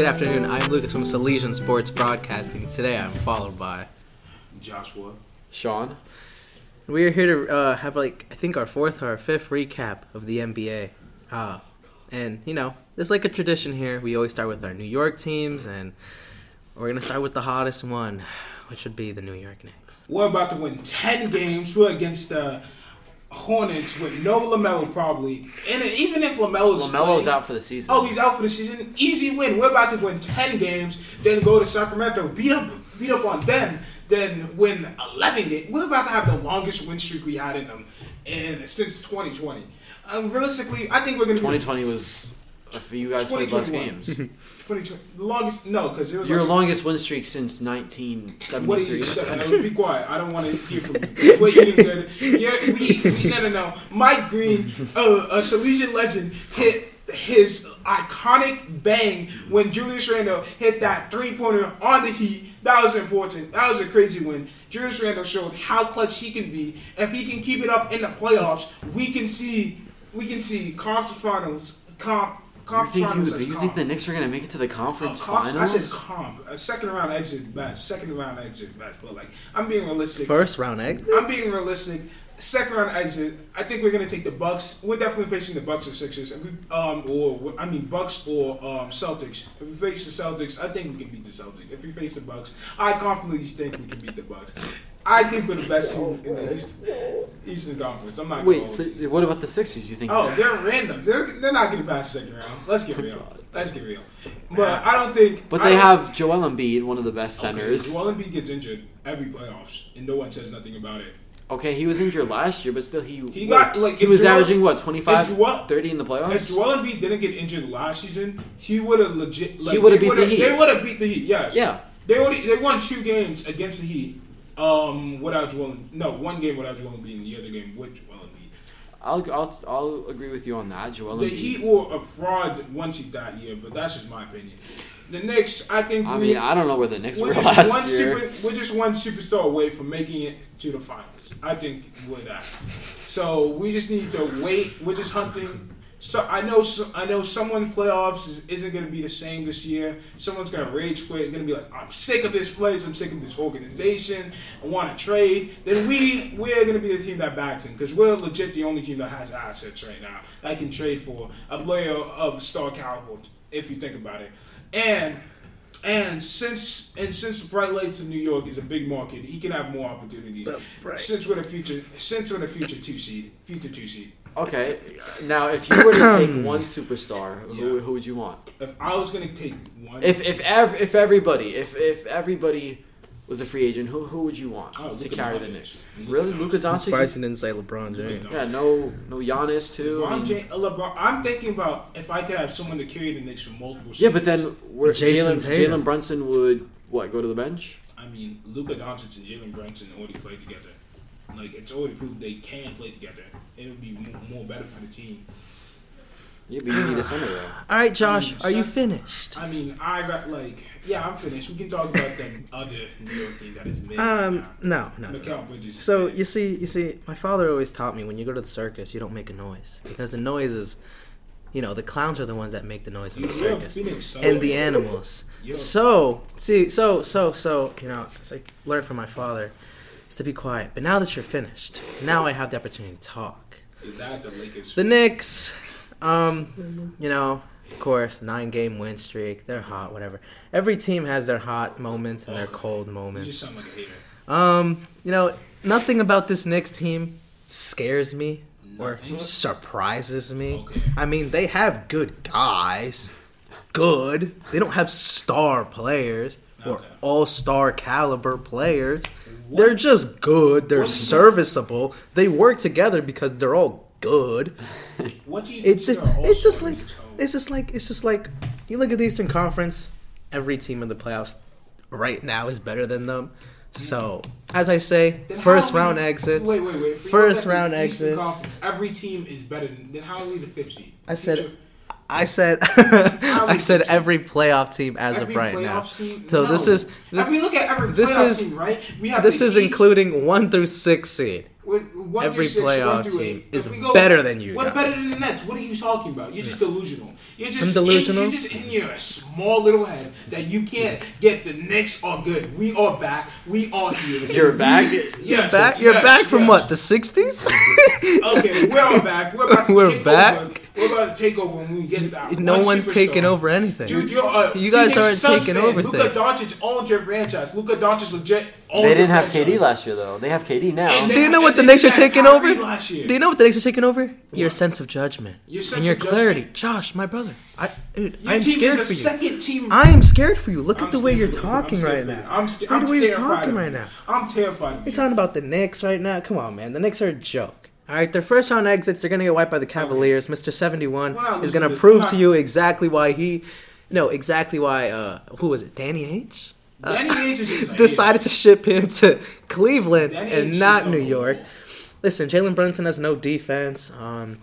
Good afternoon. I'm Lucas from Salesian Sports Broadcasting. Today I'm followed by Joshua. Sean. We are here to uh, have like I think our fourth or our fifth recap of the NBA. Uh, and you know, it's like a tradition here. We always start with our New York teams, and we're gonna start with the hottest one, which would be the New York Knicks. We're about to win 10 games. We're against the Hornets with no LaMelo probably. And even if LaMelo's Lamelo's playing- out for the season. Oh, he's out for the season. Easy win. We're about to win 10 games, then go to Sacramento, beat up beat up on them, then win 11 games. We're about to have the longest win streak we had in them in since 2020. Um, realistically, I think we're going to 2020 was for you guys played less games. 2020. The longest, no, because it was Your like, longest win streak since What do 1973. you say? Uh, Be quiet. I don't want to hear from you. What you didn't? Yeah, we, we no no no. Mike Green, uh, a Salesian legend, hit his iconic bang when Julius Randle hit that three pointer on the Heat. That was important. That was a crazy win. Julius Randle showed how clutch he can be. If he can keep it up in the playoffs, we can see we can see conference finals. Comp, You think, finals you, as you comp. think the Knicks are gonna make it to the conference Uh, conf- I finals? said comp. A second round exit best. Second round exit best. But like, I'm being realistic. First round exit. I'm being realistic. Second round exit. I think we're gonna take the Bucks. We're definitely facing the Bucks or Sixers. And we, um, or I mean Bucks or um, Celtics. If we face the Celtics, I think we can beat the Celtics. If we face the Bucks, I confidently think we can beat the Bucks. I think we're the best team in the East, Eastern Conference. I'm not. Wait, so what about the Sixers? You think? Oh, they're random. They're, they're not getting past the second round. Let's get real. Let's get real. But I don't think. but they have Joel Embiid, one of the best Okay, centers. Joel Embiid gets injured every playoffs, and no one says nothing about it. Okay, he was injured last year, but still he He got, like, he was Joel- averaging what 25, Joel- 30 in the playoffs. If. Joel Embiid didn't get injured last season, he would have legit. Like, He would've they beat the Heat. They would have beat the Heat. Yes. Yeah. They already they won two games against the Heat. Um, without Joel. No, one game without Joel Embiid, and the other game with Joel Embiid. I'll, I'll I'll agree with you on that. Joel The Embiid. Heat were a fraud one seed that year, but that's just my opinion. The Knicks, I think. I we, mean, I don't know where the Knicks we're just last one year. super. We're just one superstar away from making it to the finals. I think we're that. So we just need to wait. We're just hunting. So I know. I know someone playoffs is, isn't going to be the same this year. Someone's going to rage quit. Going to be like, I'm sick of this place. I'm sick of this organization. I want to trade. Then we we're going to be the team that backs him because we're legit the only team that has assets right now that can trade for a player of star caliber. If you think about it, and and since and since Bright Lights in New York is a big market, he can have more opportunities. The Since we're the future, since we're the future two seed, future two seed. Okay, now if you were to take one superstar, who, who would you want? If I was gonna take one, If if ev- if everybody if if everybody was a free agent, who who would you want Oh, to Luka carry the Doncic. Knicks? Luka Really, Doncic. Luka I'm Doncic? surprised you didn't say LeBron James. Yeah, no no Giannis too. I LeBron mean- James, uh, LeBron, I'm thinking about if I could have someone to carry the Knicks for multiple. yeah, but then where Jason Jalen Jalen Brunson would what go to the bench? I mean, Luka Doncic and Jalen Brunson already played together. Like it's already proved they can play together. It would be more, more better for the team. Yeah, but you need a center though. All right, Josh, are you finished? I mean, I got like, yeah, I'm finished. We can talk about the other New York team that is mid. Um, no, no. Mikal Bridges. So mid. you see, you see, my father always taught me when you go to the circus, you don't make a noise because the noise is, you know, the clowns are the ones that make the noise in the circus, Phoenix Sun and the animals. So see, so so so you know, it's like learn from my father, is to be quiet. But now that you're finished, now I have the opportunity to talk. Your a Lakers. The Knicks, um, you know, of course, nine game win streak. They're hot, whatever. Every team has their hot moments and their cold You moments. just sound like a hater. Um, you know, nothing about this Knicks team scares me or surprises me. Okay. I mean, they have good guys. Good. They don't have star players or Okay. all-star caliber players. What? They're just good. They're serviceable. They work together because they're all good. What do you It's just it's just like it's just like it's just like you look at the Eastern Conference, every team in the playoffs right now is better than them. Mm-hmm. So, as I say, Then first are we- round exits. Wait, wait, wait. First round exits. Every team is better than. Then how are we the fifth seed? I said- Future- I said I said every playoff team as Every of right now. team? So No. this is if we look at every this is- team, right? We have this is Heat, including one through six seed. One every through six, playoff through team eight. is If we go- better than you What guys. better than the Nets? What are you talking about? You're just hmm. delusional. You're just I'm delusional? In, you're just in your small little head that you can't get the Knicks are good. We are back. We are here. You're back? Yes. Back, you're yes, back from yes. what the '60s? Okay, we're all back. We're back. We're back? over. We're about to take over when we get that. no one one's superstar. taking over anything. Dude, you're a You guys Phoenix aren't Suns taking fan. over Luka things. Doncic owns your franchise. Luka Doncic legit owns They didn't have franchise. KD last year though. They have KD now. And Do you know what the they Knicks are taking Kyrie over? last year. Do you know what the Knicks are taking over? Your sense of judgment Your sense and your of clarity, judgment. Josh, my brother. I, dude, Your I'm team scared is for you. second team. I am scared for you. Look I'm at the way you're for you. Talking right now. I'm scared. Look at the way you're terrified talking right you. now. I'm terrified. of You're talking about the Knicks right now. Come on, man. The Knicks are a joke. All right, their first round exits, they're gonna get wiped by the Cavaliers. Mr. Seventy One We're is gonna prove to you exactly why he, no, exactly why. Uh, who was it? Danny Ainge Danny Ainge is just a decided to ship him to Cleveland Danny and Ainge not New York. Listen, Jalen Brunson has no defense. Um,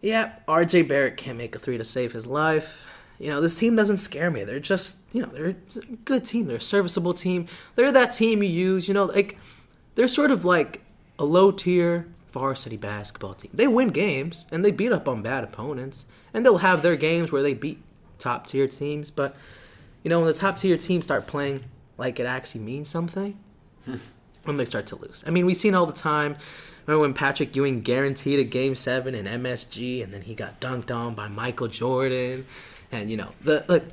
yeah, RJ Barrett can't make a three to save his life. You know, this team doesn't scare me. They're just, you know, they're a good team. They're a serviceable team. They're that team you use, you know, like, they're sort of like a low tier varsity basketball team. They win games and they beat up on bad opponents. And they'll have their games where they beat top tier teams. But, you know, when the top tier teams start playing like it actually means something, hmm. when they start to lose. I mean, we've seen all the time. Remember when Patrick Ewing guaranteed a game seven in MSG, and then he got dunked on by Michael Jordan, and you know the look,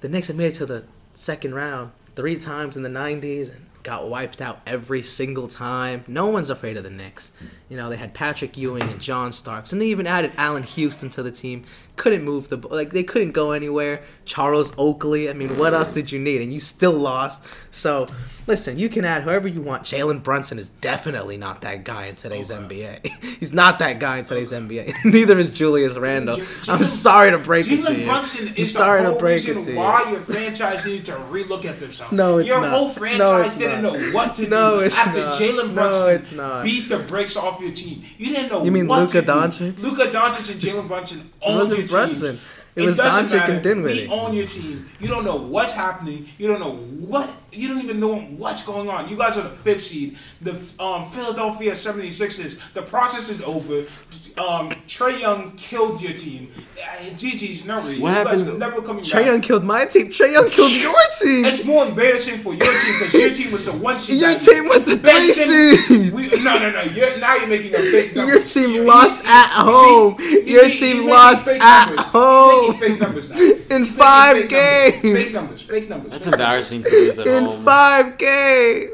the Knicks had made it to the second round three times in the '90s and got wiped out every single time. No one's afraid of the Knicks. You know they had Patrick Ewing and John Starks, and they even added Allan Houston to the team. Couldn't move the like they couldn't go anywhere. Charles Oakley. I mean, what else did you need? And you still lost. So listen, you can add whoever you want. Jalen Brunson is definitely not that guy in today's oh, NBA. He's not that guy in today's NBA. Neither is Julius Randle. J- I'm sorry to break it to Jalen you. Brunson I'm is sorry the to whole break it reason to you. why your franchise needed to relook at themselves. No, it's your not. whole No, franchise it's didn't not. know what to No, do it's after not. Jalen No, Brunson it's not. beat the brakes off your team. You didn't know. You mean Luka. Doncic? Luka Doncic and Jalen Brunson own wasn't your Brunson. It was doesn't Doncic matter. and Dinwiddie. We own your team. You don't know what's happening. You don't know what. You don't even know what's going on. You guys are the fifth seed. The um, Philadelphia 76ers. The process is over. Um, Trae Young killed your team. Uh, GG's never. You What guys happened- are never coming Trey. Young killed my team. Trae Young killed your team. It's more embarrassing for your team because your team was the one seed. Your team was the Ben three Simmons- seed. We, no, no, no. You're, now you're making a big number. Your team You- lost you- at home. see- Your see, team lost at numbers. home. He's making fake numbers now. In He's five fake games. Numbers. Fake numbers. Fake numbers. That's embarrassing to lose at In home. five games.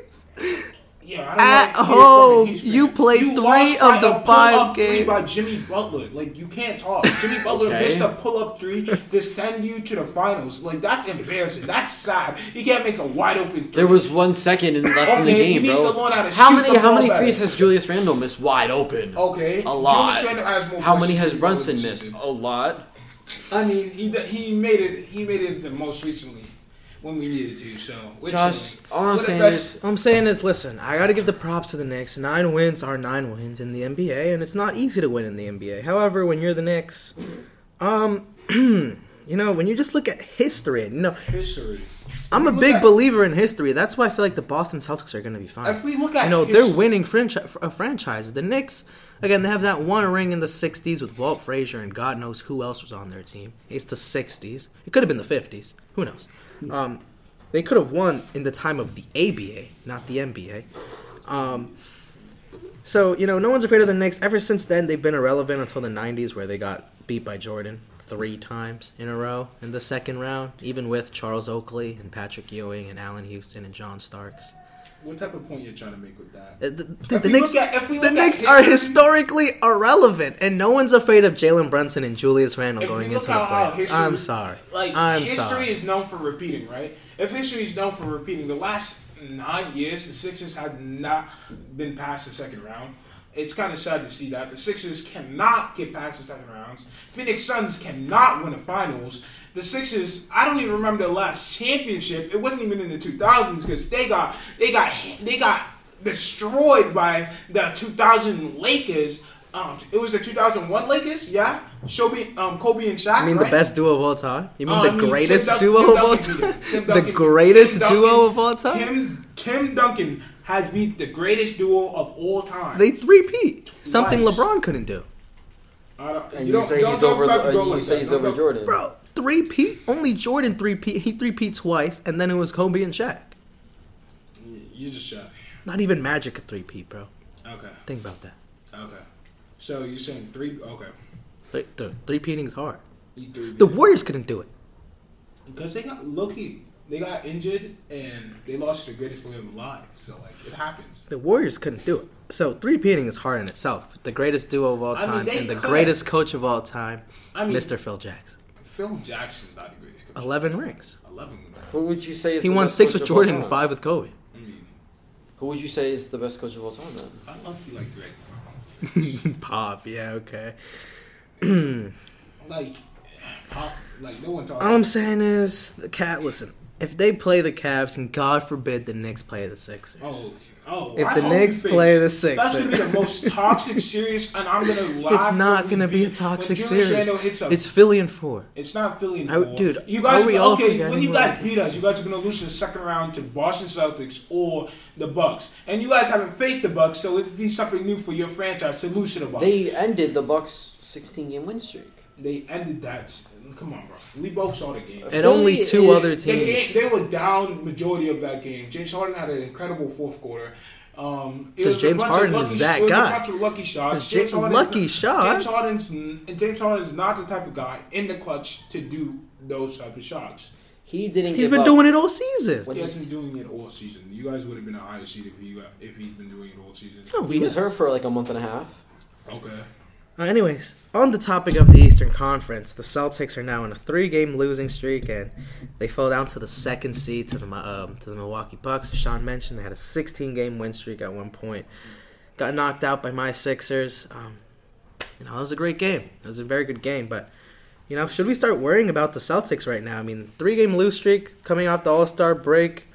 Yeah, I don't At wanna hear from a home, you played You three lost of by the a pull-up five three games. by Jimmy Butler. Like you can't talk. Jimmy Butler Okay. missed a pull-up three to send you to the finals. Like that's embarrassing. That's sad. You can't make a wide open. Three. There was one second in left in the game, bro. how how many the how ball many better. threes has Julius Randle missed wide open? Okay, A lot. Julius Randle has more How points many than has Jimmy Brunson missed? this season. A lot. I mean, he he made it. He made it the most recently when we needed to. So, Josh, all I'm saying is I'm saying is, listen, I got to give the props to the Knicks. Nine wins are nine wins in the NBA, and it's not easy to win in the NBA. However, when you're the Knicks, um, you know, when you just look at history, you know, history. I'm a big at- believer in history. That's why I feel like the Boston Celtics are going to be fine. If we look at you know, history- they're winning franchi- uh, franchises. The Knicks, again, they have that one ring in the '60s with Walt Frazier, and God knows who else was on their team. It's the '60s. It could have been the '50s. Who knows? Um, they could have won in the time of the ABA, not the NBA. Um, so you know, no one's afraid of the Knicks. Ever since then, they've been irrelevant until the '90s, where they got beat by Jordan three times in a row in the second round, even with Charles Oakley and Patrick Ewing and Allan Houston and John Starks. What type of point you're trying to make with that? Uh, The, the we Knicks, at- the Knicks are historically irrelevant, and no one's afraid of Jalen Brunson and Julius Randle going into the playoffs. history- I'm sorry. Like I'm history sorry. is known for repeating, right? If history is known for repeating, the last nine years the Sixers have not been past the second round. It's kind of sad to see that the Sixers cannot get past the second rounds. Phoenix Suns cannot win the finals. The Sixers, I don't even remember the last championship. It wasn't even in the 2000s because they got they got they got destroyed by the 2000 Lakers Um, it was the 2001 Lakers, yeah. Kobe, um, Kobe and Shaq. You mean right? the best duo of all time? You mean Uh, the I mean, greatest Dun- duo Tim of all time? The greatest Duncan- duo of all time? Tim Tim Duncan has beat the greatest duo of all time. They three-peat. Something LeBron couldn't do. I don't, And you you, don't, say don't he's over. the The, uh, you like say he's Don't over talk- Jordan. Bro, three-peat? Only Jordan three-peat. He three-peat twice, and then it was Kobe and Shaq. You just shut. Not even Magic could three-peat, bro. Okay. Think about that. Okay. So you're saying three? Okay. Like, the three-peating is hard. The Warriors couldn't do it. because they got lucky. They got injured and they lost the greatest player alive. So like it happens. The Warriors couldn't do it. So three-peating is hard in itself. The greatest duo of all I mean, time and the could. greatest coach of all time, I mean, Mr. Phil Jackson. Phil Jackson's not the greatest coach. Eleven rings. Eleven. Who would you say is He the won best six coach with Jordan and five with Kobe. I mean, Who would you say is the best coach of all time then? I love you like Greg. Pop, yeah, okay. Like, pop. Like no one talks. All I'm saying is, the cat. Listen, if they play the Cavs, and God forbid the Knicks play the Sixers, Oh, oh! If I the hope Knicks face- play the Sixers, that's gonna be the most toxic series, and I'm gonna laugh. it's not gonna be a toxic series. Hits a- It's Philly and four. It's not Philly and Oh, four. dude, you guys are we okay? forgetting When you what- guys beat us, you guys are gonna lose in the second round to Boston Celtics or the Bucks, and you guys haven't faced the Bucks, so it'd be something new for your franchise to lose to the Bucks. They ended the Bucks' 16 game win streak. They ended that. Come on, bro. We both saw the game. And Philly only two is- other They, teams. game, they were down majority of that game. James Harden had an incredible fourth quarter. Um, it 'Cause a James bunch of Harden is that it guy. A bunch of lucky shots. 'Cause Ja- Harden's lucky not- shots? James Harden's and James Harden's not the type of guy in the clutch to do those type of shots. He didn't. He's give been up. doing it all season. When he he's- hasn't been doing it all season. You guys would have been a higher seed if he if he's been doing it all season. No, He was is. hurt for like a month and a half. Okay. Uh, anyways, on the topic of the Eastern Conference, the Celtics are now in a three-game losing streak, and they fell down to the second seed to the um, to the Milwaukee Bucks. As Sean mentioned, they had a 16-game win streak at one point. Got knocked out by my Sixers. Um, you know, it was a great game. It was a very good game, but you know, should we start worrying about the Celtics right now? I mean, three-game lose streak coming off the All-Star break.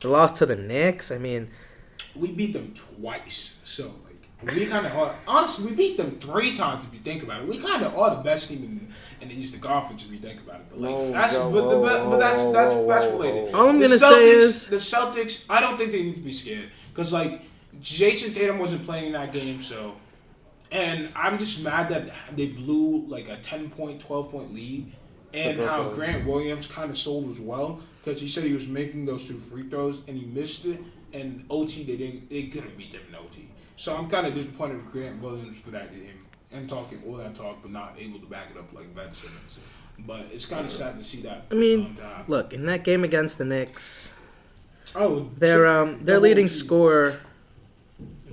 The loss to the Knicks. I mean, We beat them twice, so we kind of are. Honestly, we beat them three times if you think about it. We kind of are the best team in, in the Eastern Conference if you think about it. But like Whoa, that's whoa, but, the, whoa, but, but that's that's that's related. All I'm The gonna say Celtics- is- the Celtics. I don't think they need to be scared because like Jayson Tatum wasn't playing in that game, so. And I'm just mad that they blew like a 10 point, 12 point lead. And how Brooklyn. Grant Williams kind of sold as well because he said he was making those two free throws and he missed it. And OT, they didn't, they couldn't beat them in OT. So I'm kind of disappointed with Grant Williams for that to him and talking all that talk, but not able to back it up like Ben Simmons. But it's kind of sad to see that. I mean, um, look in that game against the Knicks. oh, Their um their leading OT. scorer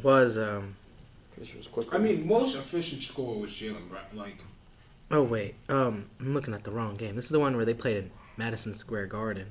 was um Which was quick. I mean, most efficient score was Jaylen Brown. Like, oh wait um I'm looking at the wrong game. This is the one where they played in Madison Square Garden.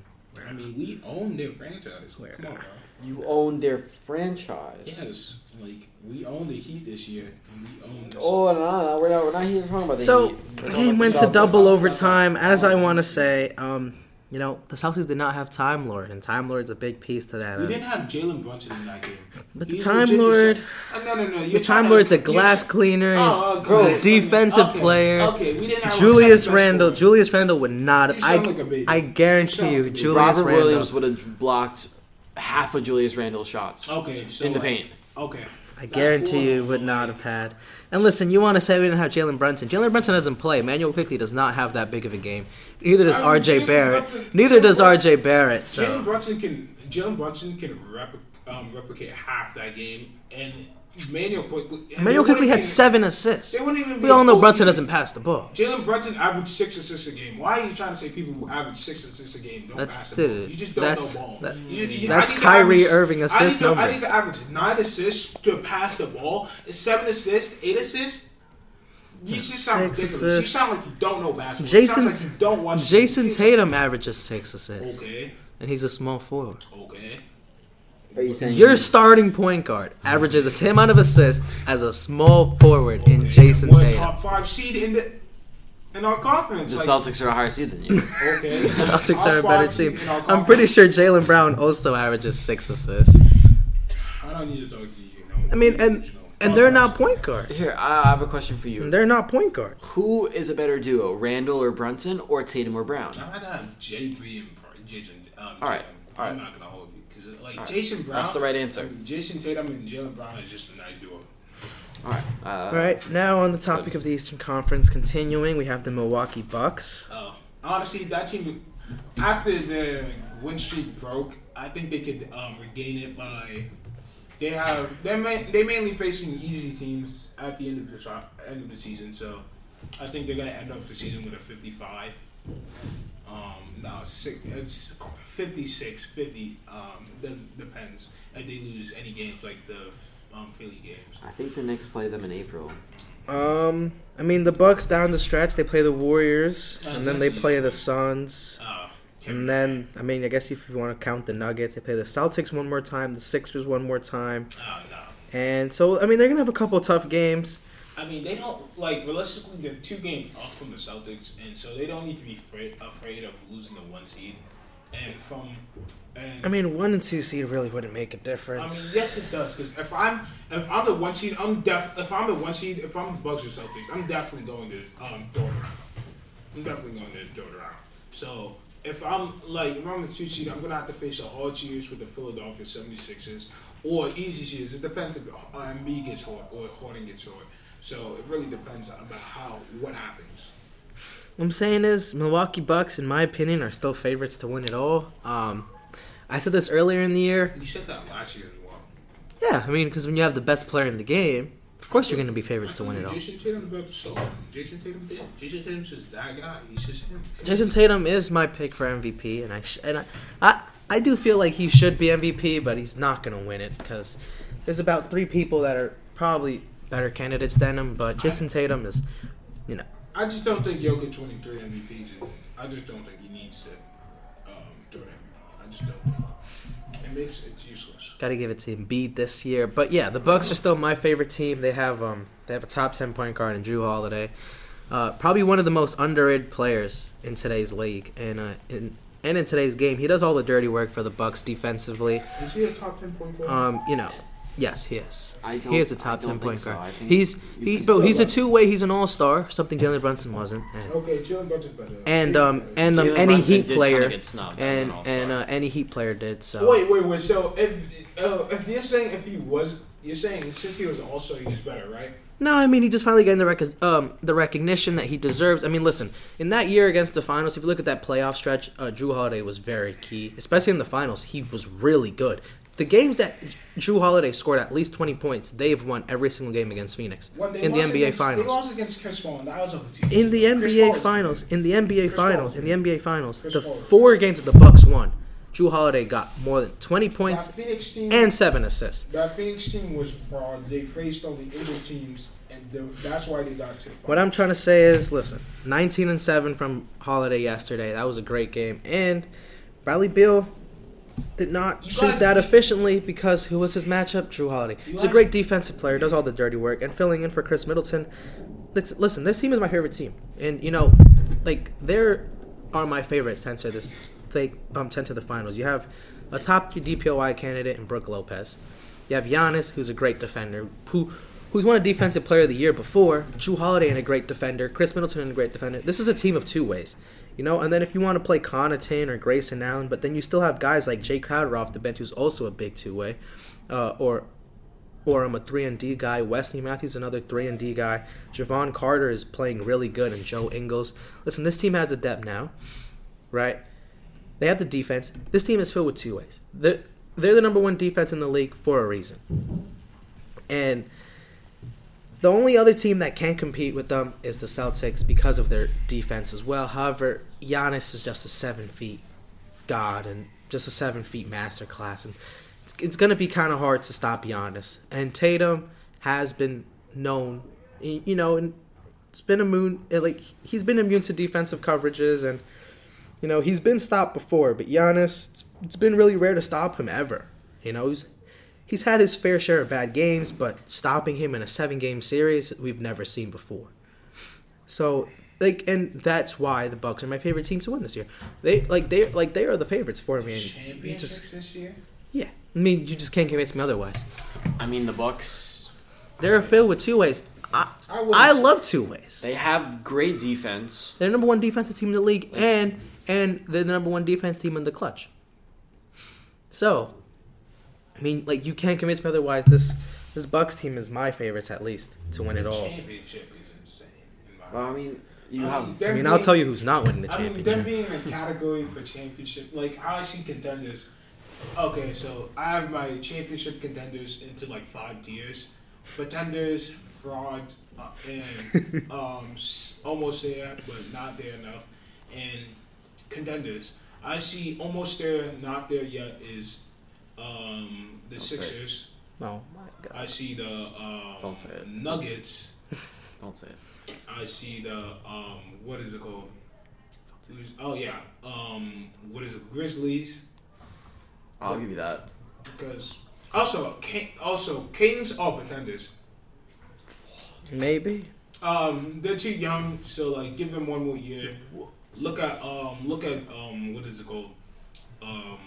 I mean, we own their franchise. Where? Come on, bro. You own their franchise. Yes, like we own the Heat this year, we own. This. Oh no, no, no, we're not. We're not even talking about the So Heat. We're the talking game about went to Celtics. double overtime. As I want to say, um you know the Celtics did not have Time Lord, and Time Lord's a big piece to that. We um, didn't have Jalen Brunson in that game. But the He's Time legit the Lord- Uh, no, no, no. the Time trying to- Lord's a glass cleaner. Oh, He's, oh, he's a defensive Okay, player. Okay, we didn't have Julius second Randle. Julius Randle would not. You I like a baby. I guarantee you, like a. Julius Robert Randle. Williams would have blocked half of Julius Randle's shots Okay, so in the like- paint. Okay. I That's guarantee cool. you would not have had. And listen, you want to say we didn't have Jalen Brunson. Jalen Brunson doesn't play. Manuel Quickley does not have that big of a game. Neither does I mean, R.J. Jalen Barrett. Brunson- Neither Jalen does Brunson- R.J. Barrett. So. Jalen Brunson can Jalen Brunson can repli- um, replicate half that game, and Manuel Quickley. Manuel Quickley had seven assists. They wouldn't even be We all know. Brunson doesn't pass the ball. Jalen Brunson averaged six assists a game. Why are you trying to say people who average six assists a game don't That's pass the ball? You just don't that's- know ball. that- You just- you- that's Kyrie average- Irving assist to, I need to average nine assists to pass the ball. Seven assists, eight assists. You just sound Six ridiculous. You assists. sound like you don't know basketball. Jason- like you don't watch. Jayson Tatum averages six assists, Okay, and he's a small forward. okay. Are you saying Your starting point guard averages the same amount of assists as a small forward in. Jason We're Tatum. top five seed in the in our conference. the like, Celtics are a higher seed than you? Okay. Celtics are a better team. I'm pretty sure Jaylen Brown also averages six assists. I don't need to talk to you. No. I mean, and and they're not point guards. Here, I have a question for you. They're not point guards. Who is a better duo, Randle or Brunson, or Tatum or Brown? I'm have JB and Jason. Um, All right, Tatum. all I'm not gonna hold you because like All right. Jason Brown. That's the right answer. I mean, Jayson Tatum and Jaylen Brown is just a nice duo. All right. Uh, All right, now on the topic of the Eastern Conference, continuing, we have the Milwaukee Bucks. Uh, honestly, that team after the win streak broke, I think they could um, regain it by. They have they're ma- they mainly facing easy teams at the end of the shot, end of the season, so I think they're gonna end up the season with a 55. Um, no, six, it's 56, 50. Um, then depends if they lose any games like the um, Philly games. I think the Knicks play them in April. Um, I mean, the Bucks down the stretch, they play the Warriors, Uh, and then they play the easy. Suns. Uh, And then, I mean, I guess if you want to count the Nuggets, they play the Celtics one more time, the Sixers one more time. uh, no. And so, I mean, they're going to have a couple of tough games. I mean, they don't like realistically. They're two games up from the Celtics, and so they don't need to be afraid, afraid of losing the one seed. And from, and I mean, one and two seed really wouldn't make a I mean, difference. yes, it does. Because if I'm if I'm the one seed, I'm def. If I'm the one seed, if I'm the Bucks or Celtics, I'm definitely going to um third round. I'm definitely going to third round. So if I'm like if I'm the two seed, I'm gonna have to face a hard series with the Philadelphia 76ers or easy series. It depends if uh, Embiid gets hurt or Harden gets hurt. So it really depends about how what happens. What I'm saying is, Milwaukee Bucks, in my opinion, are still favorites to win it all. Um, I said this earlier in the year. You said that last year as well. Yeah, I mean, because when you have the best player in the game, of course you're going to be favorites to win it all. Jayson Tatum about to solve. Jayson Tatum did. Jayson Tatum's just that guy. He's just him. Jayson Tatum is my pick for MVP, and I sh- and I, I I do feel like he should be MVP, but he's not gonna win it because there's about three people that are probably better candidates than him. But Jayson Tatum is, you know, I just don't think Jokic winning three MVPs. Is, I just don't think he needs to um, do it. I just don't think it makes it's useless. got to give it to Embiid this year. But yeah, the Bucks are still my favorite team. They have um they have a top ten point guard in Jrue Holiday, uh, probably one of the most underrated players in today's league, and uh, in and in today's game, he does all the dirty work for the Bucks defensively. Is he a top ten point guard? Um, you know, yes, he is. I don't. He is a top ten think point so. guard. I He's he, bro. He's a two way. He's an all star. Something Jalen Brunson wasn't. And, okay, Jalen Brunson's better. and um better. and um, any Brunson Heat player get snubbed as and an and uh, any Heat player did. So wait, wait, wait. So if uh, if you're saying if he was, you're saying since he was also he was better, right? no, I mean he just finally getting the rec- um the recognition that he deserves. I mean, listen, in that year against the finals, if you look at that playoff stretch, uh, Jrue Holiday was very key, especially in the finals. He was really good. The games that Jrue Holiday scored at least twenty points, they've won every single game against Phoenix they in the NBA against, finals. They lost against Chris Paul, and that was over two. in the NBA finals, in the NBA Chris finals, in the NBA finals, Chris the Paul four games that the Bucks won, Jrue Holiday got more than 20 points team and seven assists. That Phoenix team was fraud. They faced only injured teams, and that's why they got to the What I'm trying to say is, listen, 19 and seven from Holiday yesterday. That was a great game, and Bradley Beal did not You shoot that efficiently because who was his matchup? Jrue Holiday. He's a great defensive player, does all the dirty work, and filling in for Khris Middleton. Listen, this team is my favorite team, and you know, like there are my favorites to this. They um to enter the finals. You have a top three DPOY candidate in Brook Lopez. You have Giannis, who's a great defender, who who's won a defensive player of the year before. Jrue Holiday and a great defender. Khris Middleton and a great defender. This is a team of two ways. You know, and then if you want to play Connaughton or Grayson Allen, but then you still have guys like Jae Crowder off the bench, who's also a big two way, uh, or or I'm a three and D guy. Wesley Matthews, another three and D guy. Jevon Carter is playing really good, and Joe Ingles. Listen, this team has the depth now, right? They have the defense. This team is filled with two ways. They're, they're the number one defense in the league for a reason. And the only other team that can compete with them is the Celtics because of their defense as well. However, Giannis is just a seven feet god and just a seven feet master class, and it's, it's going to be kind of hard to stop Giannis. And Tatum has been known, you know, and it's been immune. Like he's been immune to defensive coverages, and you know he's been stopped before. But Giannis, it's, it's been really rare to stop him ever. You know, he's he's had his fair share of bad games, but stopping him in a seven game series we've never seen before. So like and that's why the Bucks are my favorite team to win this year. They like they like they are the favorites for me. And you just this year. yeah. I mean you just can't convince me otherwise. I mean, the Bucks They're filled with two ways. I, I I love two ways. They have great defense. They're the number one defensive team in the league, and and they're the number one defense team in the clutch. So, I mean, like you can't convince me otherwise. This this Bucks team is my favorites at least to win it all. Championship is insane. In my Well, I mean, you I have. I them mean, I'll being- tell you who's not winning the championship. I mean, them being in a category for championship, like how I see contenders. Okay, so I have my championship contenders into like five tiers: pretenders, fraud, uh, and um, almost there but not there enough, and contenders. I see almost there, not there yet is um, the say it. Sixers. Oh my god! I see the um, Don't say it. Nuggets. Don't say it. I see the um what is it called? Who's- Oh yeah, um what is it? Grizzlies I'll give you that. because also also Kings are pretenders. Maybe. Um, they're too young, so like give them one more year. Look at um look at um what is it called? Um,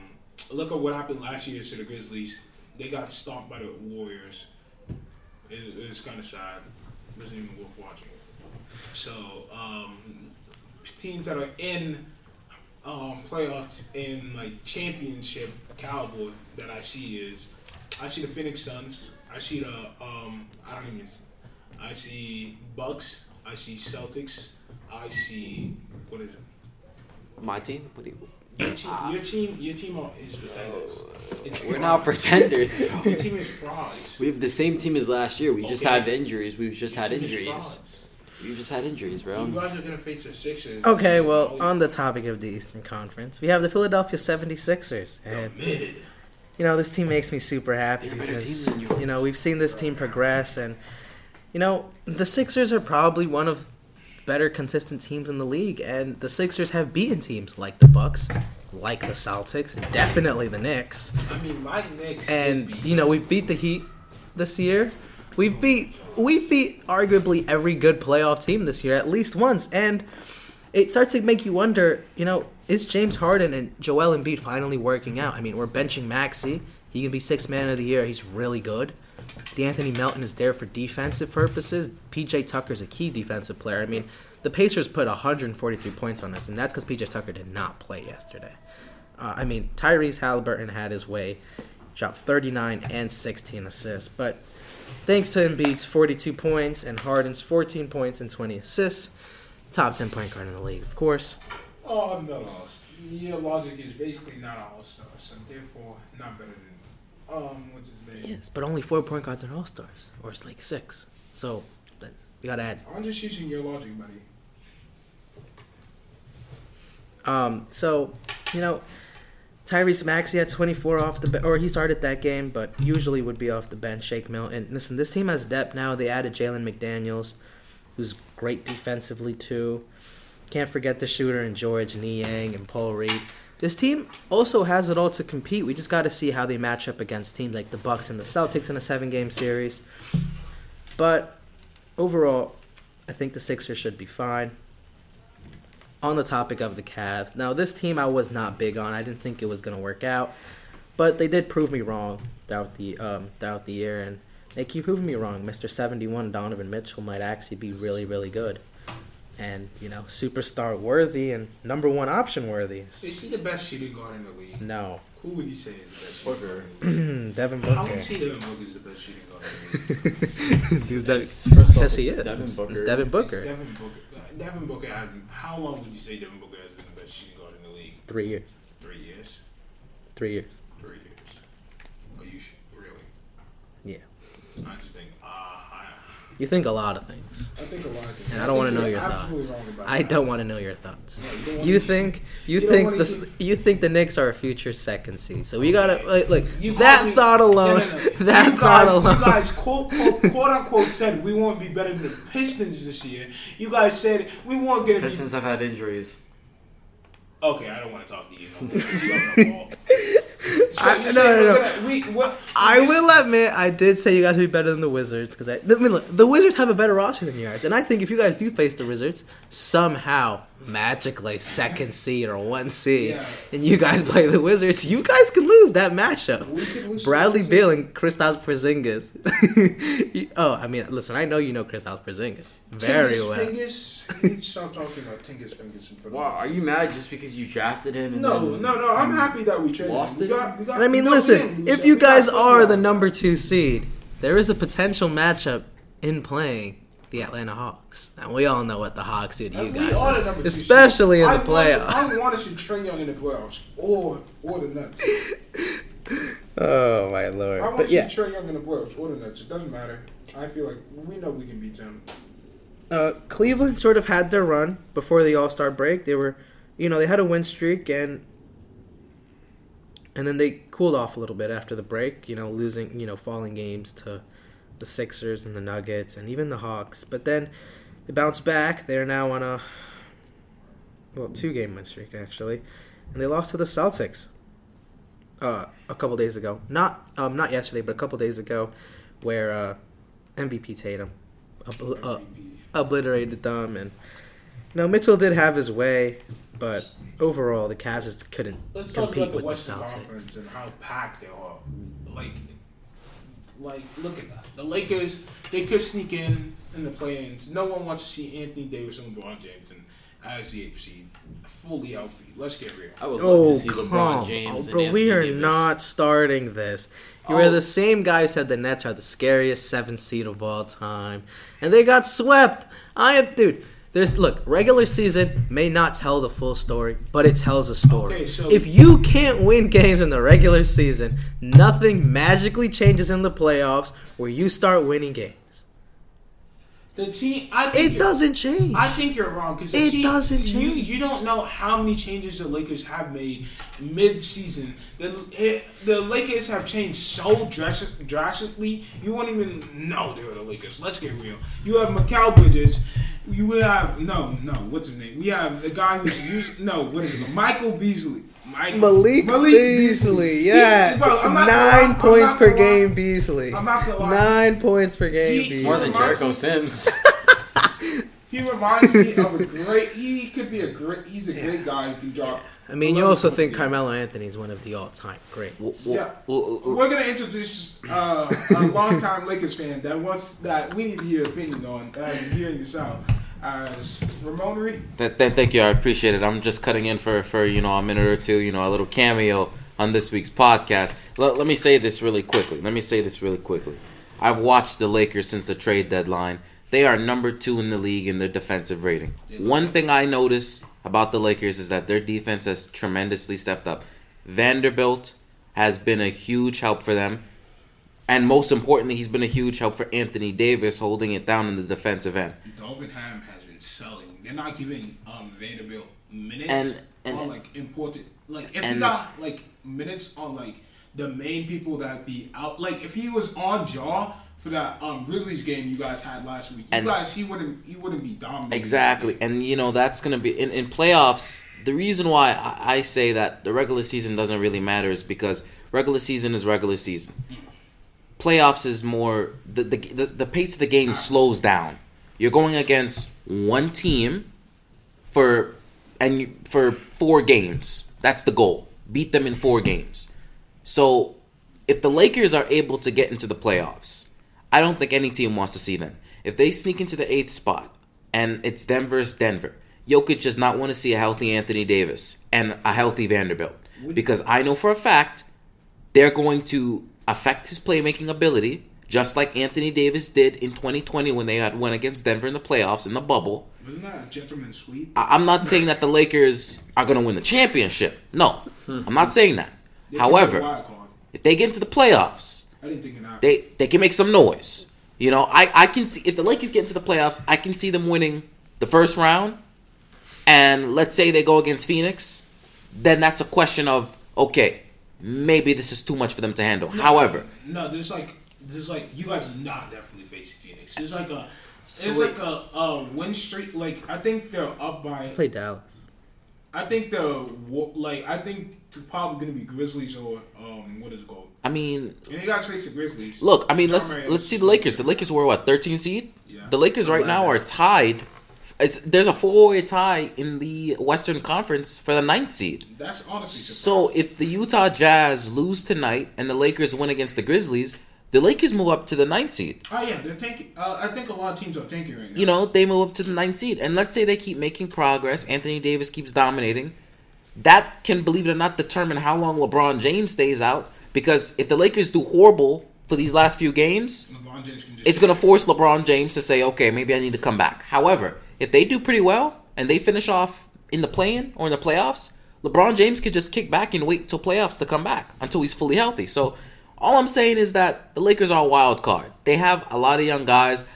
look at what happened last year to the Grizzlies. They got stomped by the Warriors. It, was kind of sad. It wasn't even worth watching. So um, teams that are in um, playoffs in like championship caliber that I see is I see the Phoenix Suns. I see the um, I don't even. I see Bucks. I see Celtics. I see what is it? My team? What do you? Your team. Ah. Your team. Your team are- is pretenders. Oh. It's We're not frauds. pretenders. Your team is frauds. We have the same team as last year. We just Okay. have injuries. We've just Your had team injuries. frauds. We've just had injuries, bro. You guys are gonna face the Sixers. Okay, well, Oh, on the topic of the Eastern Conference, we have the Philadelphia 76ers. the And, you know, this team makes me super happy They're because, team than you. you know, we've seen this team progress. And, you know, the Sixers are probably one of better consistent teams in the league. And the Sixers have beaten teams like the Bucks, like the Celtics, definitely the Knicks. I mean, my Knicks. and you know we beat the Heat this year. We've beat we've beat arguably every good playoff team this year at least once, and it starts to make you wonder. You know, is James Harden and Joel Embiid finally working out? I mean, we're benching Maxey. He can be six man of the year. He's really good. De'Anthony Melton is there for defensive purposes. PJ Tucker's a key defensive player. I mean, the Pacers put 143 points on us, and that's because PJ Tucker did not play yesterday. Uh, I mean, Tyrese Halliburton had his way, dropped 39 and 16 assists. But thanks to Embiid's 42 points and Harden's 14 points and 20 assists, top 10 point guard in the league, of course. Oh, I'm not. Your logic is basically not all stars, so therefore not better than um what's his name? Yes, but only four point guards are all stars, or it's like six. So then you gotta add. I'm just using your logic, buddy. Um, so you know, Tyrese Maxey had 24 off the bench, or he started that game, but usually would be off the bench. Shake Milton. And listen, this team has depth now. They added Jalen McDaniels, who's great defensively too. Can't forget the shooter and Georges Niang and Paul Reed. This team also has it all to compete. We just got to see how they match up against teams like the Bucks and the Celtics in a seven-game series. But overall, I think the Sixers should be fine. On the topic of the Cavs, now this team I was not big on. I didn't think it was going to work out, but they did prove me wrong throughout the um, throughout the year, and they keep proving me wrong. Mister Seventy One Donovan Mitchell might actually be really really good, and you know superstar worthy and number one option worthy. Is she the best shooting guard in the league? No, Who would you say is the best Booker. shooting guard Devin league? How would Booker. you say Devin Booker is the best shooting guard in the league? He's Devin- It's- first off, yes, he is. Devin It's- Booker. It's Devin Booker. It's Devin Booker. Devin Booker. Had, how long would you say Devin Booker has been the best shooting guard in the league? Three years. Three years. Three years. Three years. Are you sh- really? Yeah. I just think. I, You think a lot of things. I think a lot of things. And I don't wanna know your thoughts. I don't want to know your thoughts. Yeah, you You think you, You think the see- you think the Knicks are a future second seed. So we oh, gotta like, like You that me- thought alone. No, no, no. That you thought guys, alone. You guys quote, quote, quote unquote said we won't be better than the Pistons this year. You guys said we weren't gonna Pistons have had injuries. Okay, I don't want to talk to you. No more. You have no. So I- no, no, no. gonna- we- what- I this- will admit, I did say you guys would be better than the Wizards because I, I mean, look, the Wizards have a better roster than you guys, and I think if you guys do face the Wizards, somehow magically second seed or one seed, Yeah. and you guys play the Wizards, you guys can lose that matchup. Lose Bradley to- Beal and Kristaps Porzingis. You- oh, I mean, listen, I know you know Kristaps Porzingis very Tingus well. Fingers. We stop talking about Tingus Fingers. in front of Wow, are you mad just because you drafted him? And No, then- no, no. I'm happy that we traded. Lost him. Got, got, And I mean, no, we didn't listen, lose if you guys are the number two seed, there is a potential matchup in playing the Atlanta Hawks. And we all know what the Hawks do to you guys, are the number two seed, especially in I the playoffs. I want to see Trae Young in the playoffs or or the Nets. Oh my lord! I want But to yeah, see Trae Young in the playoffs or the Nets. It doesn't matter. I feel like we know we can beat them. uh, Cleveland sort of had their run before the All Star break. They were, you know, they had a win streak and and then they cooled off a little bit after the break. You know, losing, you know, falling games to the Sixers and the Nuggets and even the Hawks. But then they bounced back. They're now on a well two game win streak actually, and they lost to the Celtics. Uh, a couple days ago, not um, not yesterday, but a couple days ago, where uh, MVP Tatum obl- uh, obliterated them, and you know Mitchell did have his way, but overall the Cavs just couldn't Let's talk compete about the with the Western Celtics. Conference and how packed they are. Like, like look at that. The Lakers they could sneak in in the play-ins. No one wants to see Anthony Davis and LeBron James and as the eighth seed, fully healthy. Let's get real. I would love Oh, to see oh, come LeBron James. oh, bro, and we are Davis. not starting this. You Oh. were the same guy who said the Nets are the scariest seven seed of all time, and they got swept. I am, dude. There's look, regular season may not tell the full story, but it tells a story. Okay, so- if you can't win games in the regular season, nothing magically changes in the playoffs where you start winning games. The team, I think It doesn't change. I think you're wrong because It team, doesn't change. you don't know how many changes the Lakers have made mid-season. The the Lakers have changed so drastic, drastically. You won't even know they were the Lakers. Let's get real. You have Mikal Bridges. You have no, no. What's his name? We have the guy who's used. No, what is it? Michael Beasley. Mike, Malik, Beasley, yeah, He's- bro, I'm not gonna lie- nine I'm points not per lie. game, Beasley. I'm not gonna lie. Nine points per game, He- Beasley. More than reminds Jericho me- Sims. He reminds me of a great. He could be a great. He's a great guy who can drop. I mean, you also think game. Carmelo Anthony is one of the all-time greats. Yeah. We're gonna introduce uh, a longtime Lakers fan that wants that we need to hear your opinion on. Uh, hearing this out as Ramonery. Th- th- thank you. I appreciate it. I'm just cutting in for, for you know a minute or two. You know, a little cameo on this week's podcast. Let, let me say this really quickly. Let me say this really quickly. I've watched the Lakers since the trade deadline. They are number two in the league in their defensive rating. One thing I notice about the Lakers is that their defense has tremendously stepped up. Vanderbilt has been a huge help for them. And most importantly, he's been a huge help for Anthony Davis holding it down in the defensive end. Darvin Ham selling. They're not giving um, Vanderbilt minutes And- and- on like important. Like if he got like minutes on like the main people that be out. Like if he was on Ja for that um, Grizzlies game you guys had last week, you And- guys he wouldn't he wouldn't be dominating. Exactly, and you know that's gonna be in, in playoffs. The reason why I, I say that the regular season doesn't really matter is because regular season is regular season. Playoffs is more the the, the, the pace of the game slows down. You're going against one team for and you, for four games. That's the goal. Beat them in four games. So if the Lakers are able to get into the playoffs, I don't think any team wants to see them. If they sneak into the eighth spot and it's them versus Denver, Jokic does not want to see a healthy Anthony Davis and a healthy Vanderbilt. Because I know for a fact they're going to affect his playmaking ability, just like Anthony Davis did in 2020 when they had went against Denver in the playoffs in the bubble. Wasn't that a gentleman's sweep? I- I'm not saying that the Lakers are going to win the championship. No, I'm not saying that. They However, if they get into the playoffs, I didn't think they they can make some noise. You know, I I can see if the Lakers get into the playoffs, I can see them winning the first round, and let's say they go against Phoenix, then that's a question of okay, maybe this is too much for them to handle. However, no, there's like there's like you guys are not definitely facing Phoenix. There's like a it's wait. like a, a win streak. Like I think they're up by. Play Dallas. I think the wa- like I think it's probably gonna be Grizzlies or um what is it called? I mean, And you guys face the Grizzlies. look, I mean, let's Sorry, let's see the Lakers. The Lakers were what 13 seed. Yeah. The Lakers right now are tied it's, there's a four-way tie in the Western Conference for the ninth seed. That's honestly So if the Utah Jazz lose tonight and the Lakers win against the Grizzlies, the Lakers move up to the ninth seed. Oh yeah, they're tanking. Uh, I think a lot of teams are tanking right now. You know, they move up to the ninth seed. And let's say they keep making progress. Anthony Davis keeps dominating. That can, believe it or not, determine how long LeBron James stays out. Because if the Lakers do horrible for these last few games, LeBron James can just it's going to force LeBron James to say, okay, maybe I need to come back. However, if they do pretty well and they finish off in the play-in or in the playoffs, LeBron James could just kick back and wait till playoffs to come back until he's fully healthy. So all I'm saying is that the Lakers are a wild card. They have a lot of young guys.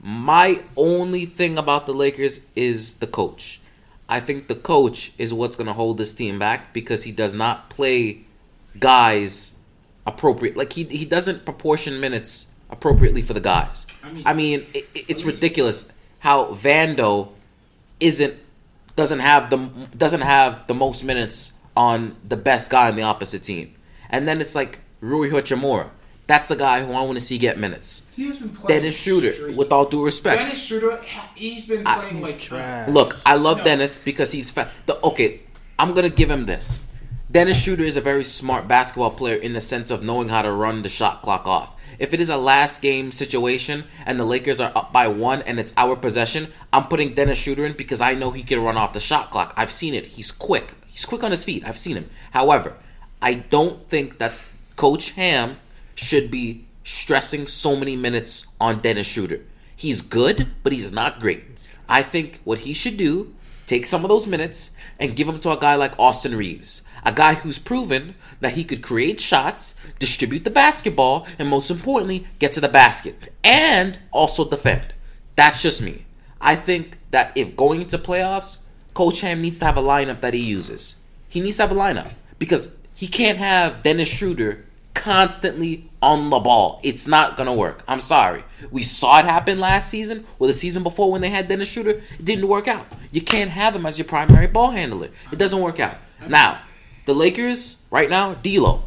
My only thing about the Lakers is the coach. I think the coach is what's going to hold this team back because he does not play guys appropriate. Like he he doesn't proportion minutes appropriately for the guys. I mean- I mean, it, it's ridiculous how Vando isn't doesn't have the doesn't have the most minutes on the best guy on the opposite team, and then it's like Rui Hachimura. That's a guy who I want to see get minutes. he has been playing. Dennis Schroeder, straight. with all due respect. Dennis Schroeder, he's been I- playing He's like trash. Look, I love No. Dennis because he's fat. The, okay, I'm gonna give him this. Dennis Schroeder is a very smart basketball player in the sense of knowing how to run the shot clock off. If it is a last game situation and the Lakers are up by one and it's our possession, I'm putting Dennis Schroeder in because I know he can run off the shot clock. I've seen it. He's quick. He's quick on his feet. I've seen him. However, I don't think that Coach Ham should be stressing so many minutes on Dennis Schroeder. He's good, but he's not great. I think what he should do, take some of those minutes and give them to a guy like Austin Reaves, a guy who's proven that he could create shots, distribute the basketball, and most importantly, get to the basket and also defend. That's just me. I think that if going into playoffs, Coach Ham needs to have a lineup that he uses. He needs to have a lineup because he can't have Dennis Schroeder constantly on the ball. It's not gonna work. I'm sorry. We saw it happen last season or the season before when they had Dennis Schroeder. It didn't work out. You can't have him as your primary ball handler. It doesn't work out. Now, the Lakers right now, D'Lo.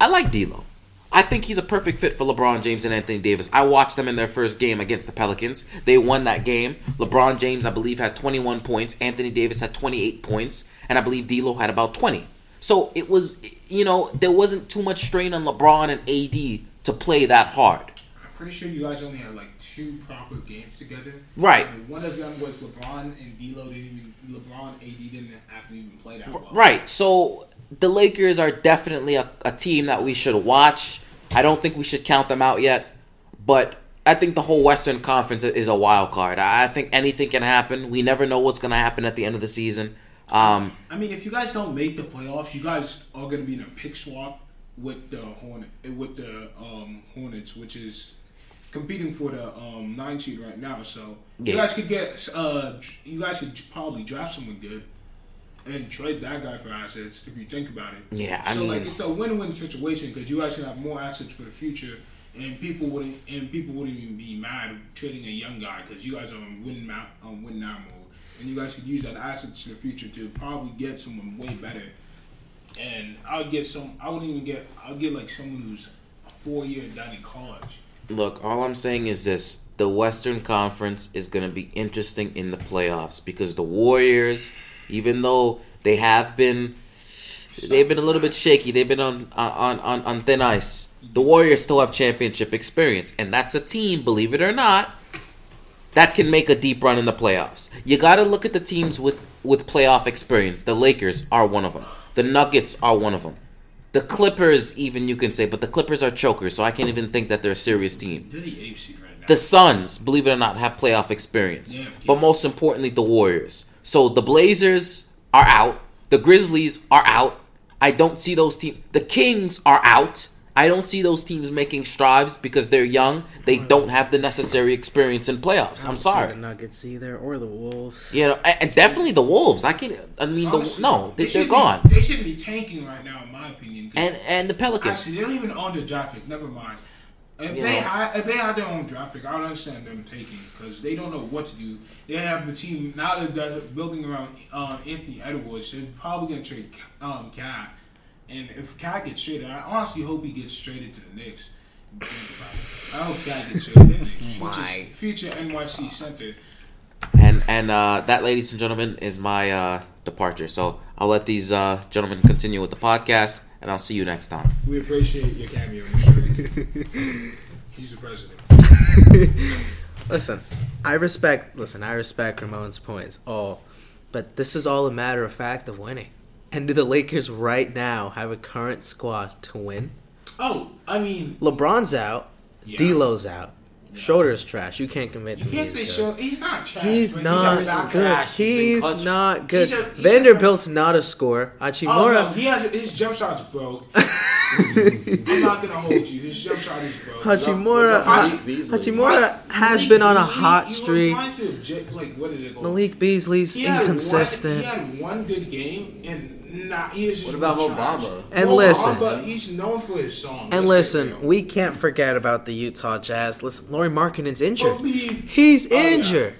I like D'Lo. I think he's a perfect fit for LeBron James and Anthony Davis. I watched them in their first game against the Pelicans. They won that game. LeBron James, I believe, had 21 points. Anthony Davis had 28 points, and I believe D'Lo had about 20. So it was, you know, there wasn't too much strain on LeBron and AD to play that hard. I'm pretty sure you guys only had like two proper games together. Right. And one of them was LeBron and D'Lo didn't even LeBron AD didn't have to even play that well. Right. So the Lakers are definitely a, a team that we should watch. I don't think we should count them out yet, but I think the whole Western Conference is a wild card. I I think anything can happen. We never know what's going to happen at the end of the season. Um, I mean, if you guys don't make the playoffs, you guys are going to be in a pick swap with the Hornet with the um, Hornets, which is competing for the um, nine seed right now. So you Yeah. guys could get uh, you guys could probably draft someone good and trade that guy for assets if you think about it. Yeah, I so like it's a win-win situation because you guys can have more assets for the future. And people wouldn't, and people wouldn't even be mad trading a young guy because you guys are on win now, on win now mode, and you guys could use that assets in the future to probably get someone way better. And I'll get some. I wouldn't even get. I'll get like someone who's four year done in college. Look, all I'm saying is this: the Western Conference is going to be interesting in the playoffs because the Warriors, even though they have been, they've been a little bit shaky. They've been on on on, on thin ice. The Warriors still have championship experience, and that's a team, believe it or not, that can make a deep run in the playoffs. You got to look at the teams with with playoff experience. The Lakers are one of them. The Nuggets are one of them. The Clippers, even you can say, but the Clippers are chokers, so I can't even think that they're a serious team. They're the eighth seed right now. The Suns, believe it or not, have playoff experience. Yeah. But most importantly, the Warriors. So the Blazers are out. The Grizzlies are out. I don't see those teams. The Kings are out. I don't see those teams making strides because they're young. They don't have the necessary experience in playoffs. I I'm sorry. The Nuggets either, or the Wolves. You know, and and definitely the Wolves. I can. I mean, the, Honestly, no, they, should they're be- gone. They shouldn't be tanking right now, in my opinion. And and the Pelicans. Actually, they don't even own the draft pick. Never mind. If You they know. had, if they had their own draft pick, I would understand them taking because they don't know what to do. They have the team now that they're building around um, Anthony Edwards. They're probably gonna trade um, KAT, and if KAT gets traded, I honestly hope he gets traded to the Knicks. I hope KAT gets traded to the Knicks. My. Future, future NYC center. And And uh, that, ladies and gentlemen, is my uh, departure. So I'll let these uh, gentlemen continue with the podcast, and I'll see you next time. We appreciate your cameo in the stream. He's the president. Listen, I respect. Listen, I respect Ramon's points. all, but this is all a matter of fact of winning. And do the Lakers right now have a current squad to win? Oh, I mean, LeBron's out. Yeah. D'Lo's out. Schroeder's trash. You can't convince you me. can't he's say good. He's not trash. He's not he's good. trash. He's He's not good. He's a- he's a- Vanderbilt's not a scorer. Oh no, he has his jump shot's broke. I'm not gonna hold you. His jump shot is broke. Hachimura, Hachi- Malik Hachimura has Malik been on a Beasley, hot streak. reminds me of J- like what is it called? Malik Beasley's He had inconsistent. One, he had one good game, and not he is. just What about Mo trash. Bamba? And Mo listen. Bamba, he's known for his songs. And let's listen, we can't forget about the Utah Jazz. Listen, Lauri Markkanen's injured. believe. He's Oh, yeah. injured.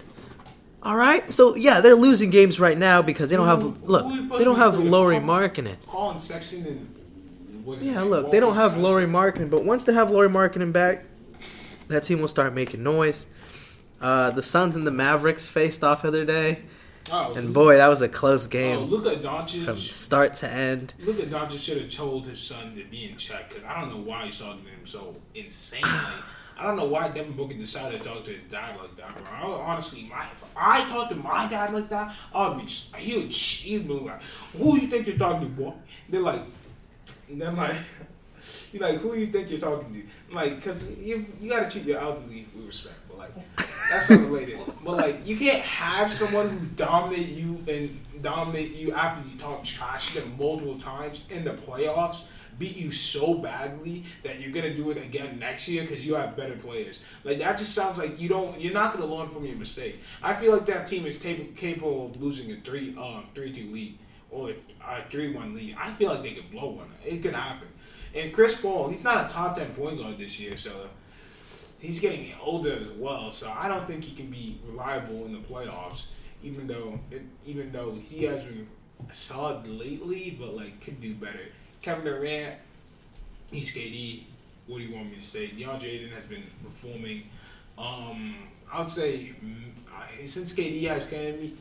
All right, so yeah, they're losing games right now because they don't have Who- look. who They don't have supposed to Lauri for? Markkanen. Collin Sexton and what's Yeah, name? look, they don't have Kessler. Lauri Markkanen, but once they have Lauri Markkanen back, that team will start making noise. Uh, the Suns and the Mavericks faced off the other day, Oh, and boy, that was a close oh, game look at Doncic. from start to end. Look at Doncic should have told his son to be in check because I don't know why he's talking to him so insanely. I don't know why Devin Booker decided to talk to his dad like that, bro. I honestly, my, if I talked to my dad like that, I would be, huge. he'd be like, "Who you think you're talking to, boy?" They're like, they're like, you like, who you think you're talking to? Like, cause you you gotta treat your elderly with respect, like, that's unrelated. but like, you can't have someone who dominate you and dominate you after you talk trash to them multiple times in the playoffs. Beat you so badly that you're gonna do it again next year because you have better players. Like that just sounds like you don't. You're not gonna learn from your mistakes. I feel like that team is cap- capable of losing a three, um, three two lead or a three one lead. I feel like they could blow one. It could happen. And Chris Paul, he's not a top ten point guard this year, so he's getting older as well. So I don't think he can be reliable in the playoffs. Even though, it, even though he has been solid lately, but like could do better. Kevin Durant, he's KD. What do you want me to say? DeAndre Ayton has been performing. Um, I would say mm, since KD has came,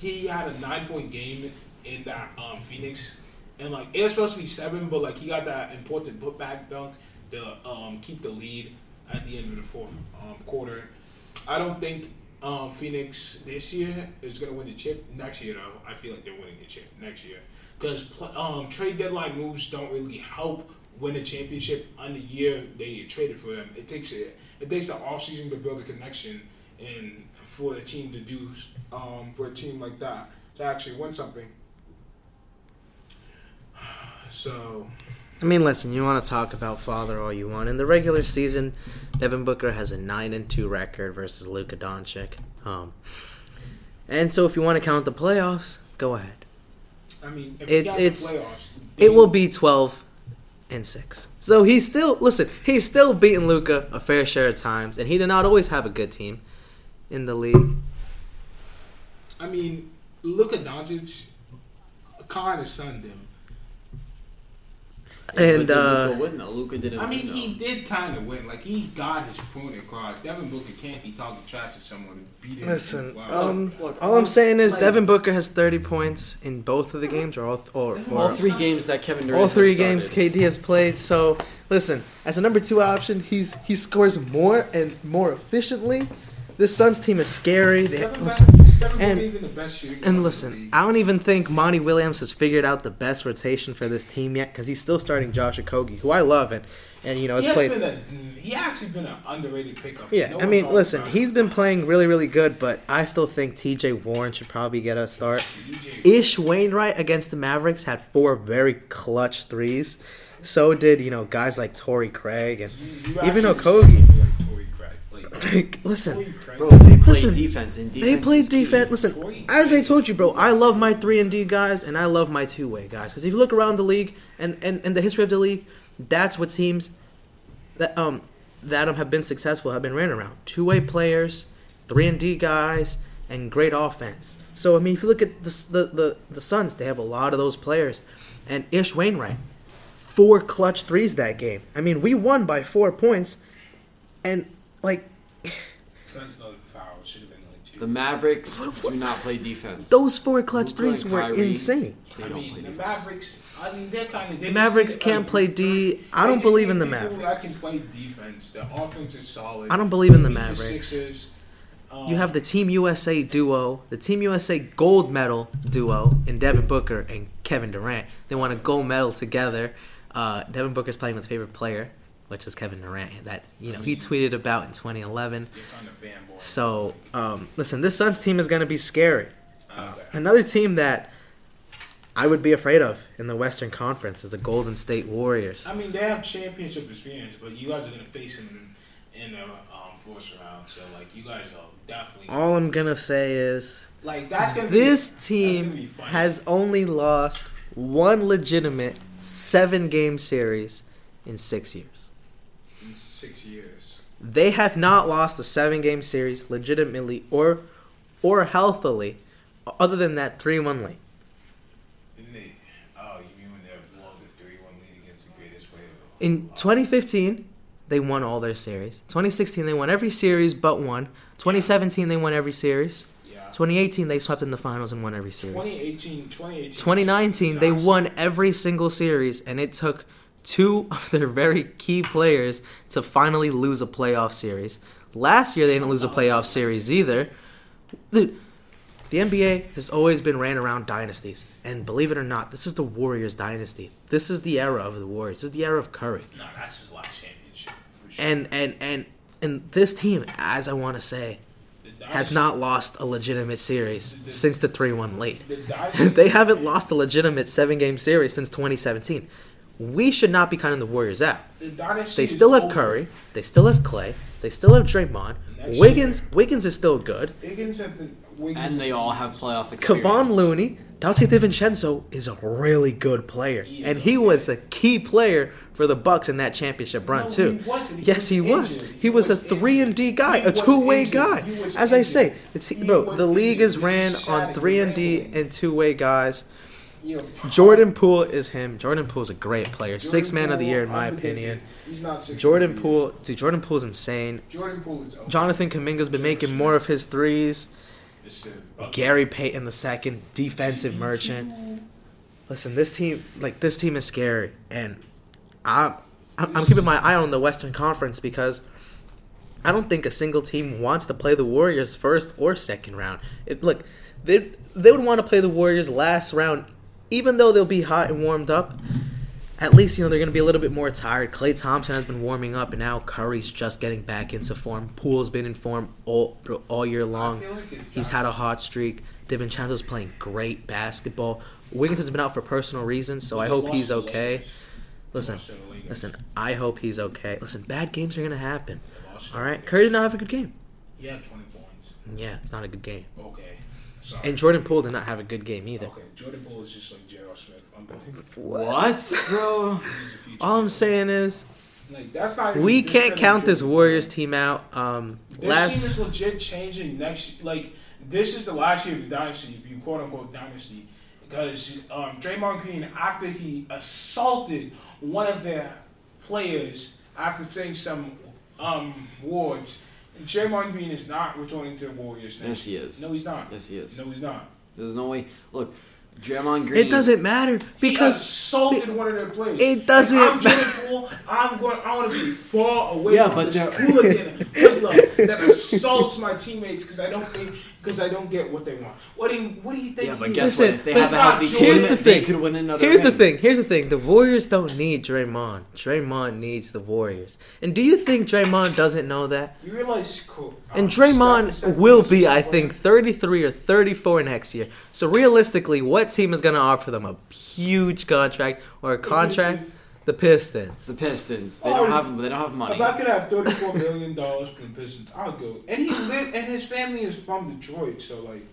he had a nine point game in that um, Phoenix, and like it was supposed to be seven, but like he got that important putback dunk to um, keep the lead at the end of the fourth um, quarter. I don't think um, Phoenix this year is gonna win the chip. Next year though, I feel like they're winning the chip next year because um, trade deadline moves don't really help win a championship on the year they traded for them. It takes it it takes the offseason to build a connection and for the team to do um, for a team like that to actually win something. So I mean, listen, you want to talk about father all you want. In the regular season, Devin Booker has a nine and two record versus Luka Doncic. Um, and so, if you want to count the playoffs, go ahead. I mean, if It's- we got the it's- playoffs, It will be twelve and six. So he's still listen. He's still beating Luka a fair share of times, and he did not always have a good team in the league. I mean, look at Doncic. Kind of sunned him. And But did uh, Luka win though? Luka didn't. I mean, though. he did kind of win. Like he got his point across. Devin Booker can't be talking trash to someone and beat him. listen, Wow. um, Look, all I'm saying is like- Devin Booker has thirty points in both of the games, or all, or, all three games that Kevin Durant all three has games. KD has played. So listen, as a number two option, he's he scores more and more efficiently. This Suns team is scary. They, listen, Booker- Devin Booker and- even the best shooter in and listen. I don't even think Monty Williams has figured out the best rotation for this team yet because he's still starting Josh Okogie, who I love and and you know has played. a he actually been an underrated pickup. Yeah, No I mean, listen, he's been playing really, really good, but I still think T.J. Warren should probably get a start. Ish Wainwright against the Mavericks had four very clutch threes. So did you know guys like Torrey Craig and You- you even Okogie. Respect Like Torrey listen, Bro, they play Listen, defense and defense. they played is key. defense. Listen, as I told you, bro, I love my three and D guys and I love my two way guys. Because if you look around the league and, and, and the history of the league, that's what teams that um that um, have been successful have been ran around. Two way players, three and D guys, and great offense. So I mean, if you look at the the the, the Suns, they have a lot of those players, and Ish Wainwright, four clutch threes that game. I mean, we won by four points, and like That's another foul. It should have been like two. The Mavericks do not play defense. Those four clutch Luka threes and were Kyrie. insane. They I don't mean, play the defense. Mavericks. I mean, they're kind of. The Mavericks can't play D. I don't believe in the That Mavericks. can play defense. The offense is solid. I don't believe in the Beat Mavericks. Sixers. Um, You have the Team USA duo, the Team USA gold medal duo in Devin Booker and Kevin Durant. They won a gold medal together. Uh, Devin Booker's playing with his favorite player, which is Kevin Durant. That you know he tweeted about in 2011. Kind of. So um, listen, this Suns team is going to be scary. Uh, Another team that I would be afraid of in the Western Conference is the Golden State Warriors. I mean, they have championship experience, but you guys are gonna face them in, the um, first round. So like, you guys are definitely All I'm gonna say is like that's gonna this be, that's gonna team has only lost one legitimate seven game series in six years. In six years. They have not lost a seven game series legitimately or or healthily, other than that three one lead. Didn't they? Oh, you mean when they blow the three-one lead against the greatest player? In 2015, they won all their series. 2016, they won every series but one. 2017, they won every series. Yeah. 2018, they swept in the finals and won every series. 2018, 2018. 2019, they won every single series, and it took two of their very key players to finally lose a playoff series. Last year, they didn't lose a playoff series either. Dude, the NBA has always been ran around dynasties, and believe it or not, this is the Warriors dynasty. This is the era of the Warriors. This is the era of Curry. No, that's his last championship for sure. And and and and this team, as I want to say, has not lost a legitimate series since the three-one lead. The they haven't lost a legitimate seven-game series since 2017. We should not be counting the Warriors out. the They still have over. Curry. They still have Klay. They still have Draymond. Next Wiggins. Wiggins is still good. Higgins have been. Wiggins And they all have playoff experience. Kevon Looney, Donte DiVincenzo is a really good player, He and he good was a key player for the Bucks in that championship run No, too. he wasn't. He yes, was he was. He was a three and D guy, He a two way guy. He was As I say, it's, bro, the league injured. is ran on three and and D and two way guys. Jordan Poole is him. Jordan Poole Poole's a great player, Jordan six man of the year in my unpredicted. opinion. He's not six. Jordan man of the Poole, dude, Jordan Poole's insane. Jordan Poole is. Jonathan Kuminga's been making more of his threes. Is- Gary Payton the second, defensive merchant. Listen, this team, like this team, is scary, and I, I'm I'm keeping my eye on the Western Conference because I don't think a single team wants to play the Warriors first or second round. It, look, they they would want to play the Warriors last round, even though they'll be hot and warmed up. At least you know they're going to be a little bit more tired. Klay Thompson has been warming up, and now Curry's just getting back into form. Poole's been in form all all year long. Like He's had a hot streak. DiVincenzo's playing great basketball. Wiggins has been out for personal reasons, so I hope he's okay. Listen, Lost to the Lakers. listen. I hope he's okay. Listen, bad games are gonna happen. They lost to All right. Curry did not have a good game. He had 20 points. Yeah, it's not a good game. Okay. Sorry. And Jordan Poole did not have a good game either. Okay, Jordan Poole is just like J.R. Smith. Unbelievable. What, bro? He's a future All I'm saying is like that's not. we can't count this Warriors team out. Um, This team last is legit changing next. Like this is the last year of the dynasty, if you quote unquote dynasty, because um, Draymond Green, after he assaulted one of their players after saying some um, words, Draymond Green is not returning to the Warriors. Next Yes, he is. No, he's not. Yes, he is. No, he's not. There's no way. Look, Draymond Green. it doesn't matter because He because assaulted one of their players. it doesn't If I'm Jordan matter. Poole, I'm going. I want to be far away Yeah, from but this they're- hooligan hoodlum that assaults my teammates because I don't think because I don't get what they want. What do you What do you think? Yeah, but guess is? what? Listen, If they have a not healthy Jordan. Here's team, the they thing. could win another. Here's the thing. Here's the thing. The Warriors don't need Draymond. Draymond needs the Warriors. And do you think Draymond doesn't know that? You realize, cool, And Draymond Steph- Steph will be, I think, 33 or 34 next year. So realistically, what team is going to offer them a huge contract or a contract? The Pistons. The Pistons. They Oh, don't have. They don't have money. If I could have thirty-four million dollars for the Pistons, I'd go. And he lived, and his family is from Detroit, so like.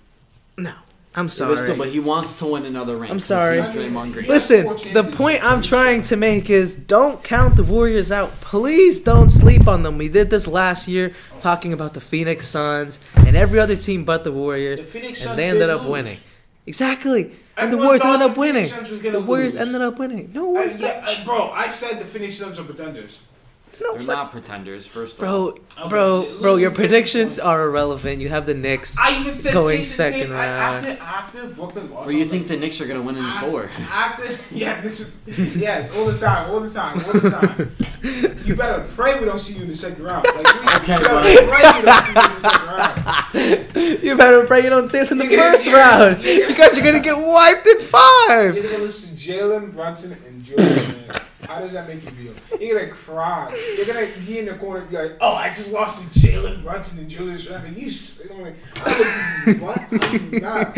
No, I'm sorry. but still, but he wants to win another ring. I'm 'cause sorry. He's Draymond Green. Listen, the point I'm trying to make is don't count the Warriors out. Please don't sleep on them. We did this last year talking about the Phoenix Suns and every other team but the Warriors. The Phoenix and they ended up lose. winning. Exactly. And the Warriors ended up winning. Phoenix Suns was gonna The Warriors lose. ended up winning. No way. yeah, bro, I said the Phoenix Suns are pretenders. No, They're but- not pretenders. First bro, off. Okay, bro, listen, bro. Your predictions listen. are irrelevant. You have the Knicks. I even said Going Jayson second Tatum, I- round. after after Brooklyn lost. Or you think like, the Knicks are gonna win in I- four? After yeah, this is, yes, all the time, all the time, all the time. you better pray we don't see you in the second round. Like, you, Okay, you bro. better pray we don't see you in the second round. you better pray you don't see us in the You're first gonna- round you're gonna- because you're gonna get wiped in You're five. gonna listen to Jalen Brunson and Julius Randle. How does that make you feel? You're gonna cry. You're gonna be in the corner and be like, "Oh, I just lost to Jalen Brunson and Julius Randle." You, I'm like, what? I'm not.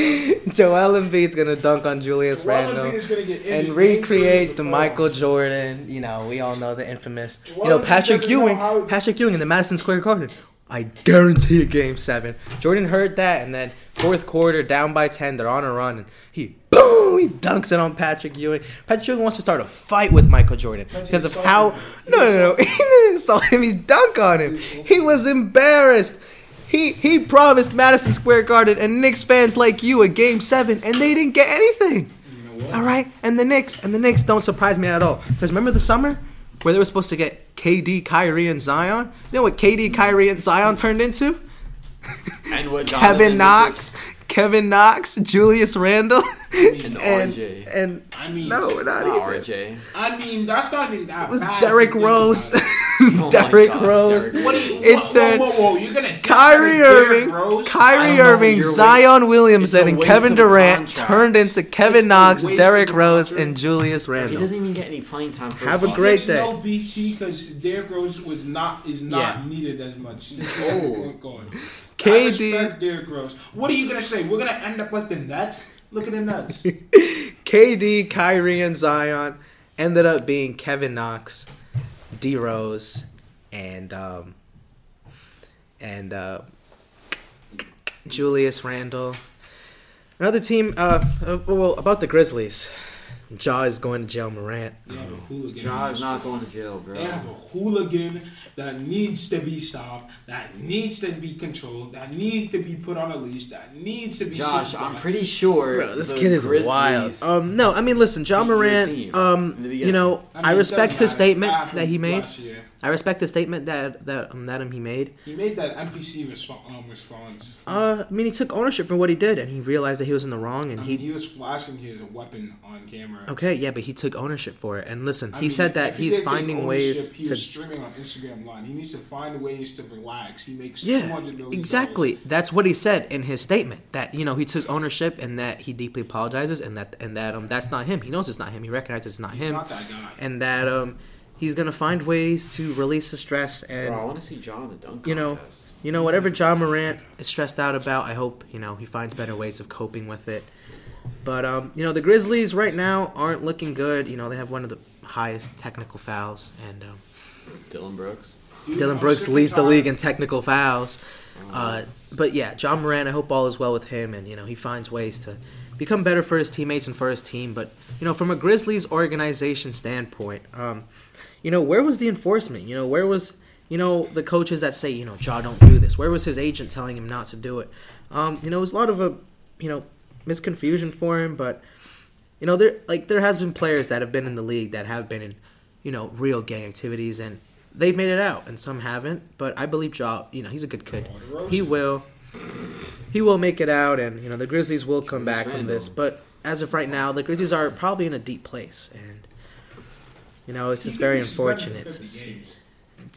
Joel Embiid's gonna dunk on Julius Randle. Embiid is gonna get injured. and recreate the Michael. Jordan. You know, we all know the infamous. Joel You know, Patrick know Ewing. how- Patrick Ewing in the Madison Square Garden. I guarantee a game seven. Jordan heard that, and then fourth quarter, down by ten, they're on a run, and he boom, he dunks it on Patrick Ewing. Patrick Ewing wants to start a fight with Michael Jordan Because of how. him. No, no, no. He didn't insult him. He dunk on him. He was embarrassed. He he promised Madison Square Garden and Knicks fans like you a game seven, and they didn't get anything. You know what? All right, and the Knicks and the Knicks don't surprise me at all. Because remember the summer where they were supposed to get KD, Kyrie, and Zion. You know what KD, Kyrie, and Zion turned into? And what Kevin Knox, Kevin Knox, Julius Randle, And and RJ. and I mean, no, not Not even. RJ. I mean, that's not even that It was bad. Derrick if you think Rose. about it. Oh Derrick Rose. Derrick What do you? It whoa, turned- whoa, whoa, whoa! You're gonna Kyrie Irving, Rose? Kyrie don't know, Irving, Zion Williamson, and Kevin Durant contract. turned into Kevin It's Knox, waste Derrick Rose, contract. and Julius Randle. He doesn't even get any playing time. For Have a great There's day. no BT because Derrick Rose was not is not Yeah. needed as much. Oh. oh God. I KD. respect Derrick Rose. What are you gonna say? We're gonna end up like the Nets? Look at the Nets. KD, Kyrie, and Zion ended up being Kevin Knox, D Rose, and um, and uh, Julius Randle. Another team. Uh, uh, well, about the Grizzlies. Ja is going to jail. Morant. They have a hooligan. Ja is not going to jail, bro. They have a hooligan that needs to be stopped, that needs to be controlled, that needs to be put on a leash, that needs to be Josh, supervised. I'm pretty sure. Bro, this kid is Grizzlies- wild. Um, no, I mean, listen, Ja beat Morant. Um, you know, I I, mean, it respect his statement that he made. I respect the statement that that um, that um, he made. He made that NPC respo- um, response. Uh, I mean, he took ownership for what he did, and he realized that he was in the wrong, and I he mean, he was flashing his weapon on camera. Okay, yeah, but he took ownership for it. And listen, I he mean, said that he he's finding ways He to. was streaming on Instagram Live. He needs to find ways to relax. He makes Yeah, exactly. That's what he said in his statement. That you know he took ownership and that he deeply apologizes and that and that um that's not him. He knows it's not him. He recognizes it's not He's him, not that guy. and that um he's gonna find ways to release his stress and Bro, I want to see John the dunk You know, contest. you know whatever Ja Morant is stressed out about. I hope you know he finds better ways of coping with it. But um, you know the Grizzlies right now aren't looking good. You know they have one of the highest technical fouls, and um, Dillon Brooks. Dude, Dillon Brooks leads the league in technical fouls. Uh, but yeah, Ja Morant, I hope all is well with him, and you know he finds ways to become better for his teammates and for his team. But you know, from a Grizzlies organization standpoint, um, you know, where was the enforcement? You know, where was you know the coaches that say you know Ja don't do this? Where was his agent telling him not to do it? Um, you know, it was a lot of a you know misconfusion for him, but you know there like there has been players that have been in the league that have been in you know real gang activities and they've made it out and some haven't but i believe Ja you know he's a good kid he will he will make it out and you know the grizzlies will come back from this but as of right now the grizzlies are probably in a deep place and you know it's just very be suspended for unfortunate to see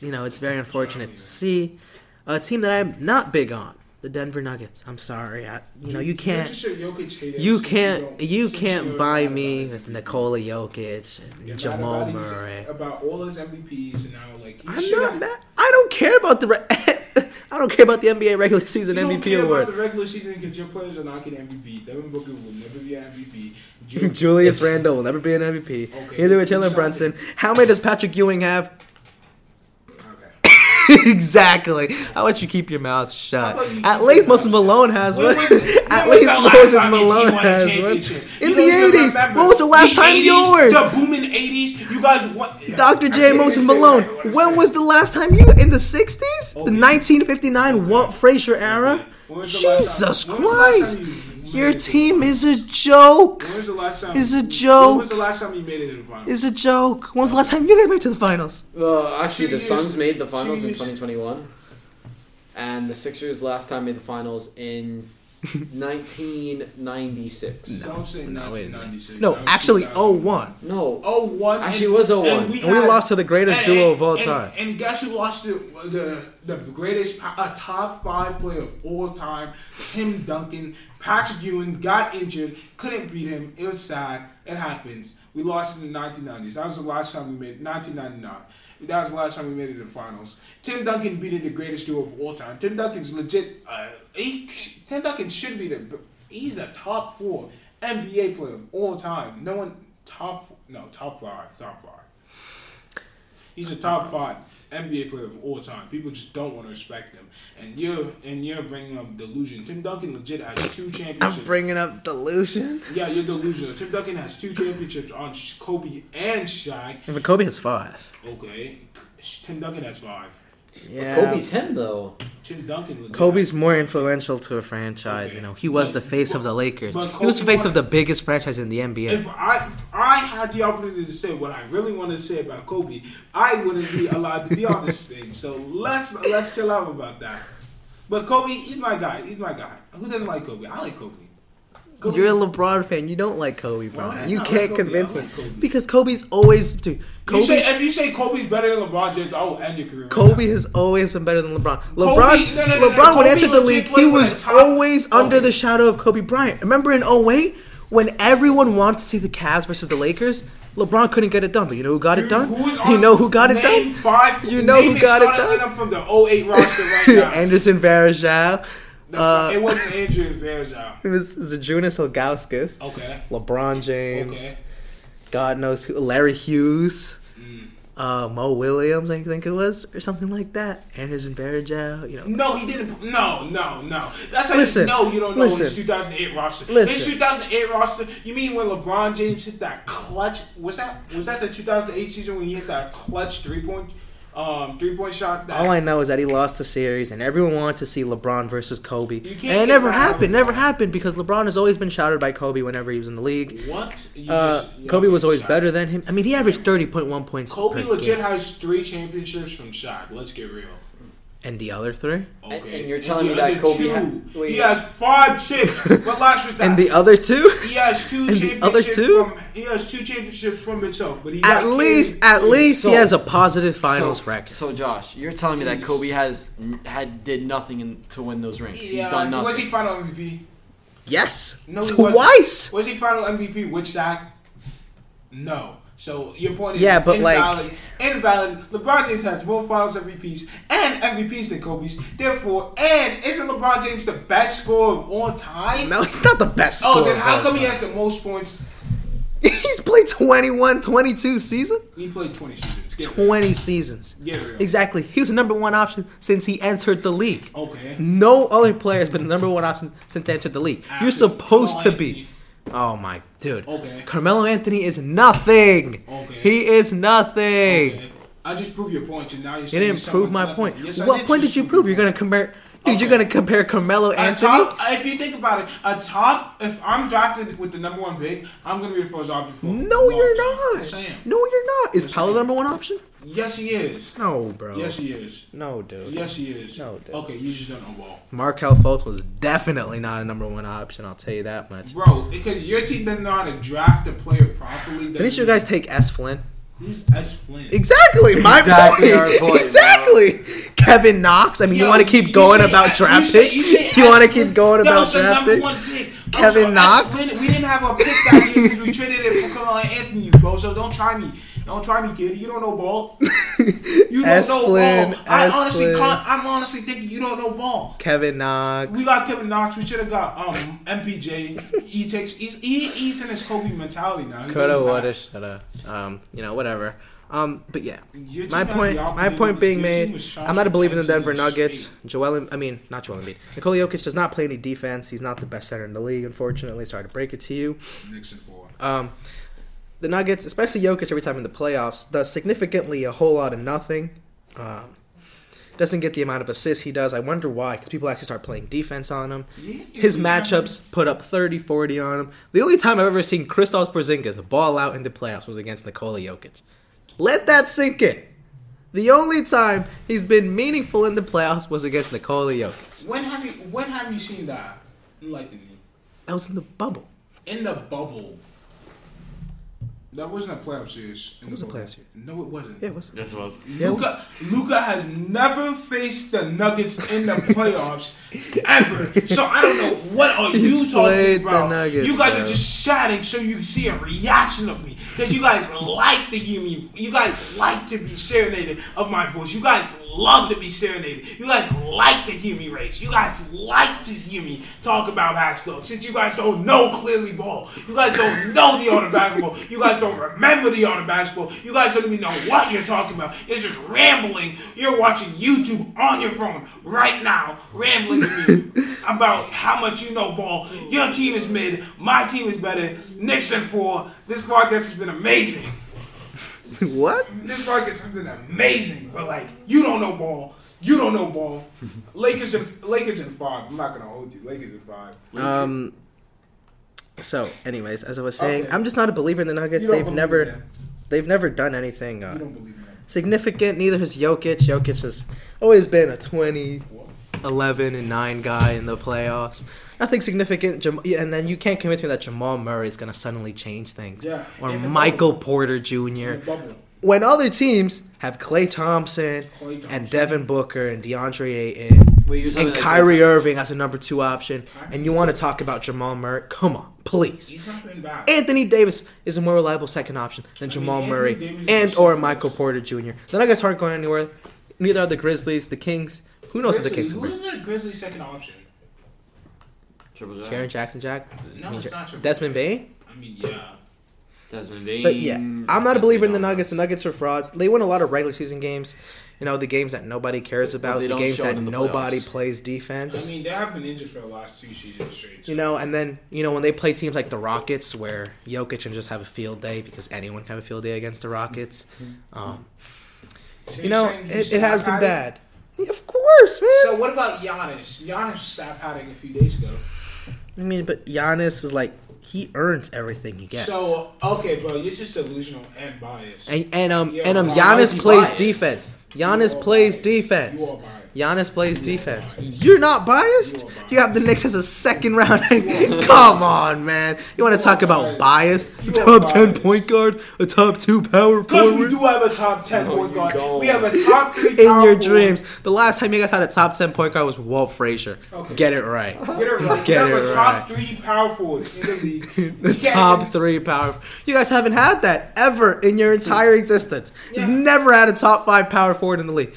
you know it's very unfortunate to see a team that i'm not big on the denver nuggets i'm sorry I, you know you can't just a Jokic hater you can't you can't buy me with Nikola Jokic and Jamal Murray. about all his MVPs and now like I'm not mad. I don't care about the re- I don't care about the NBA regular season You don't MVP care award. about the regular season because your players are not getting MVP. Devin Booker will never be an MVP. Ju- Julius Randle will never be an MVP. Okay, Neither will Jalen Brunson. How many does Patrick Ewing have? Okay. exactly. How about you keep your mouth shut? You At least Moses? Malone has one. At least Moses time your team Malone has one. In You the 80s. remember. When was the last The time 80s, yours? The booming 80s. You guys what? Dr. J. can't Moses Malone. what I wanna When was the last time you in the 60s? The 1959 Walt Frazier era? When was the last time- Jesus when was the last Christ. Your team is a joke. When was the last time? Is a joke. When joke. was the last time you made it to the finals? Is a joke. When was the last time you guys made it to the finals? Uh, actually, the Suns made the finals in 2021, and the Sixers last time made the finals in 1996. Don't say No, 1996. No, That actually, 01. No, 01. Actually, it was 01. And we lost to the greatest duo of all time. And guess who lost to the the greatest, a top five player of all time, Tim Duncan. Patrick Ewing got injured, couldn't beat him. It was sad. It happens. We lost in the 1990s. That was the last time we made 1999. That was the last time we made it to the finals. Tim Duncan beat the greatest duo of all time. Tim Duncan's legit. Uh, he, Tim Duncan should be the. He's a top four NBA player of all time. No one top. No top five. Top five. He's a top five NBA player of all time. People just don't want to respect him, and you're and you're bringing up delusion. Tim Duncan legit has two championships. I'm bringing up delusion. yeah, you're delusional. Tim Duncan has two championships on Kobe and Shaq. But Kobe has five. Okay, Tim Duncan has five. Yeah. Kobe's him though. Tim Duncan. Legit Kobe's has- more influential to a franchise. Okay. You know, he was But- the face of the Lakers. but He was the Kobe face of the biggest franchise in the NBA. If I if I had the opportunity to say what I really want to say about Kobe, I wouldn't be allowed to be on this stage. So let's let's chill out about that. But Kobe, he's my guy. He's my guy. Who doesn't like Kobe? I like Kobe. Kobe's- You're a LeBron fan. You don't like Kobe, bro. Why? You can't Kobe. convince me like because Kobe's always dude. You Kobe. say, if you say Kobe's better than LeBron James, I will end your career. Kobe has always been better than LeBron. Kobe- LeBron, no, no, no, no, LeBron when Kobe entered the league, he was always under the shadow of Kobe Bryant. Remember in 08 when everyone wanted to see the Cavs versus the Lakers, LeBron couldn't get it done. But you know who got it done? You know who got it done? Five. You know who got it done? from the 08 roster right now. Anderson Varejao. Uh, it wasn't Andrew Varejao. it was Zydrunas Ilgauskas. Okay. LeBron James. Okay. God knows who. Larry Hughes. Mm. Uh, Mo Williams, I think it was, or something like that. Anderson Varejao, you know. No, he didn't. No, no, no. That's how Listen, you know you don't know listen. his 2008 roster. Listen. His 2008 roster. You mean when LeBron James hit that clutch? Was that was that the 2008 season when he hit that clutch three point, um, three point shot? All I know is that he lost the series, and everyone wanted to see LeBron versus Kobe. And it never happened. Never happened because LeBron has always been shouted by Kobe whenever he was in the league. what? Uh, just- Kobe was always better than him. I mean, he averaged thirty point one points. Kobe legit game. has three championships from Shaq. Let's get real. And the other three, Okay. And- and you're telling the me that Kobe two, had- wait. he has five chips. Relax with that. and the other two. He has two And the championships. other two? From, he has two championships from himself, but he At least, carried- at least he So- has a positive finals so, record. So Josh, you're telling me that Kobe has had did nothing in, to win those rings. He's done nothing. Was he final MVP? yes, No, he wasn't. twice. Was he final MVP with Shaq? No. So your point is Yeah, but, like- invalid. invalid. LeBron James has more Finals MVPs and MVPs than Kobe's. Therefore, and isn't LeBron James the best scorer of all time? No, he's not the best. Oh, scorer then how come he has the most points? He's played 21, 22 season. He played 20 seasons. Get real. 20 seasons. Get. Exactly. He was the number one option since he entered the league. Okay. No other player has been the number one option since they entered the league. You're After supposed to be. Oh my dude. Okay. Carmelo Anthony is nothing. Okay. He is nothing. Okay. I just proved your point, and now you're You saying didn't prove my point. Yes, what did point did you prove? You're gonna compare dude, you're gonna compare Carmelo Anthony? top, if you think about it, a top. If I'm drafted with the number one pick, I'm gonna be the first option for. No, you're not. No, you're not. Is Paolo the number one option? Yes, he is. No, bro. Yes, he is. No, dude. Yes, he is. No, dude. Okay, you just don't know ball, Markelle Fultz was definitely not a number one option. I'll tell you that much. bro. Because your team doesn't know how to draft a player properly. Didn't you guys take S. Flynn? Who's S. Flynn? Exactly, my Exactly point. our point, bro. exactly. Kevin Knox. I mean, you want to keep going say- about you draft say- picks? You, say You want to keep going That about was draft picks? pick. Kevin Also, Knox? Flynn- we didn't have a pick that year because we traded it for Carmelo Anthony, bro. So don't try me. Don't try me, kid. You don't know ball. You don't S. know Flynn, ball. I S. honestly Flynn. can't. I'm honestly thinking you don't know ball. Kevin Knox. We got Kevin Knox. We should have got um MPJ. He takes. He's he, he's in his Kobe mentality now. He Coulda, doesn't woulda, have- shoulda. Um, you know, whatever. Um, but yeah, Your team my had point. My opportunity- point being your team made. was shot I'm not a believer in the 10 Denver seasons Nuggets. straight. Joel, Em- I mean, not Joel Embiid. Nikola Jokic does not play any defense. He's not the best center in the league. Unfortunately, sorry to break it to you. Knicks and four. Um, the Nuggets, especially Jokic, every time in the playoffs, does significantly a whole lot of nothing. Um, doesn't get the amount of assists he does. I wonder why, because people actually start playing defense on him. His matchups put up 30, 40 on him. The only time I've ever seen Kristaps Porzingis ball out in the playoffs was against Nikola Jokic. Let that sink in. The only time he's been meaningful in the playoffs was against Nikola Jokic. When have you when have you seen that? That was in the bubble. in the bubble. That wasn't a playoff series. in It was the a playoff series. No, it wasn't. Yeah, it was. Yes, it was. Luka Luka has never faced the Nuggets in the playoffs ever. So I don't know what are He's you played talking the about. Nuggets, you guys bro. are just chatting so you can see a reaction of me because you guys like to hear me. You guys like to be serenaded of my voice. You guys love to be serenaded. You guys like to hear me race. You guys like to hear me talk about basketball. Since you guys don't know clearly ball, you guys don't know the art of basketball. You guys don't remember the art of basketball. You guys don't even know what you're talking about. You're just rambling. You're watching YouTube on your phone right now, rambling to me about how much you know ball. Your team is mid. My team is better. Knicks and four. This podcast has been amazing. what? This podcast has something amazing. But like, you don't know ball. You don't know ball. Lakers and Lakers in five. I'm not gonna hold you. Lakers in five. Um. So, anyways, as I was saying, Okay. I'm just not a believer in the Nuggets. They've never, they've never done anything uh, You don't believe in that. significant. Neither has Jokic. Jokic has always been a 20, 11, and 9 guy in the playoffs. Nothing significant. Jam- yeah, and then you can't convince me that Jamal Murray is going to suddenly change things. Yeah, Or Michael bubble. Porter Jr. When other teams have Klay Thompson, Klay Thompson. and Devin Booker and DeAndre Ayton Wait, and like Kyrie Irving as a number two option, and you want to talk about Jamal Murray? Come on, please. He's not been bad. Anthony Davis is a more reliable second option than Jamal Anthony Murray Davis and or Michael best. Porter Jr. The Nuggets aren't going anywhere. Neither are the Grizzlies, the Kings. Who knows what the Grizzlies- Kings Who's the Grizzlies' second option? Triple J. Jaren Jackson Jack? No, I mean, it's not Triple Desmond Bane? I mean, yeah. Desmond Bane. But yeah, I'm not a believer in the Nuggets. The Nuggets are frauds. They win a lot of regular season games. You know, the games that nobody cares about, they the games that the nobody playoffs. plays defense. I mean, they have been injured for the last two seasons straight. so- You know, and then you know when they play teams like the Rockets, where Jokic can just have a field day because anyone can have a field day against the Rockets. Um, So you know, it, it has been bad. Of course, man. So what about Giannis? Giannis stat padding a few days ago. I mean, but Giannis is like he earns everything he gets. So okay, bro, you're just delusional and biased. and and um Yeah, and um Giannis plays biased? defense. You Giannis are plays biased. defense. You. Giannis plays defense. You're not biased. You are biased. You have the Knicks as a second round. are. Come on, man. You want to talk about biased. biased? A top ten point guard, a top two power forward? Because we do have a top ten No, point guard. don't. We have a top three In your forward. dreams, the last time you guys had a top ten point guard was Walt Frazier. Okay. Get it right. Get it right. Get we have it a top three power forward in the league. the top even- three power. You guys haven't had that ever in your entire existence. Yeah. You've never had a top five power forward in the league.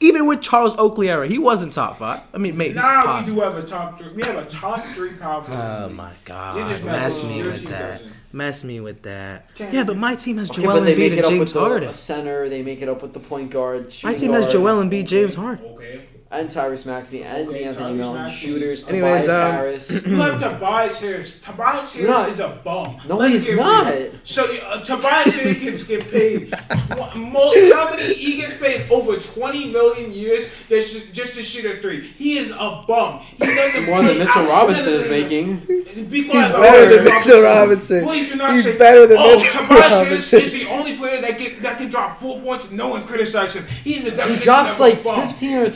Even with Charles Oakley era, he wasn't top five. I mean, maybe. Now we do have a top three. We have a top three power forward. in the Oh my god! You're just Mess me with that. doesn't. Mess me with that. Can't yeah, but my team has Okay, Joel but they Embiid and up James with the Harden. a center. They make it up with the point guard. My shooting team has guard, Joel Embiid, James Harden. Okay. And Tyrese Maxey and Okay, Anthony Tyrese Melton. Shooters. Anyways, Tobias um, Harris. You have Tobias Harris. Tobias Harris not. is a bum. No, Let's he's not. real. So uh, Tobias Harris gets get paid. Tw- mo- how many? He gets paid over twenty million years just just to shoot a three. He is a bum. He doesn't More than Mitchell out- Robinson no, no, is no, no. making. Be quiet He's better than Mitchell Robinson. Please do not He's say better than oh, Mitchell Tobias Harris is the only player that get that can drop four points no one criticizes him. He's the definition He drops of like a bum. 15 or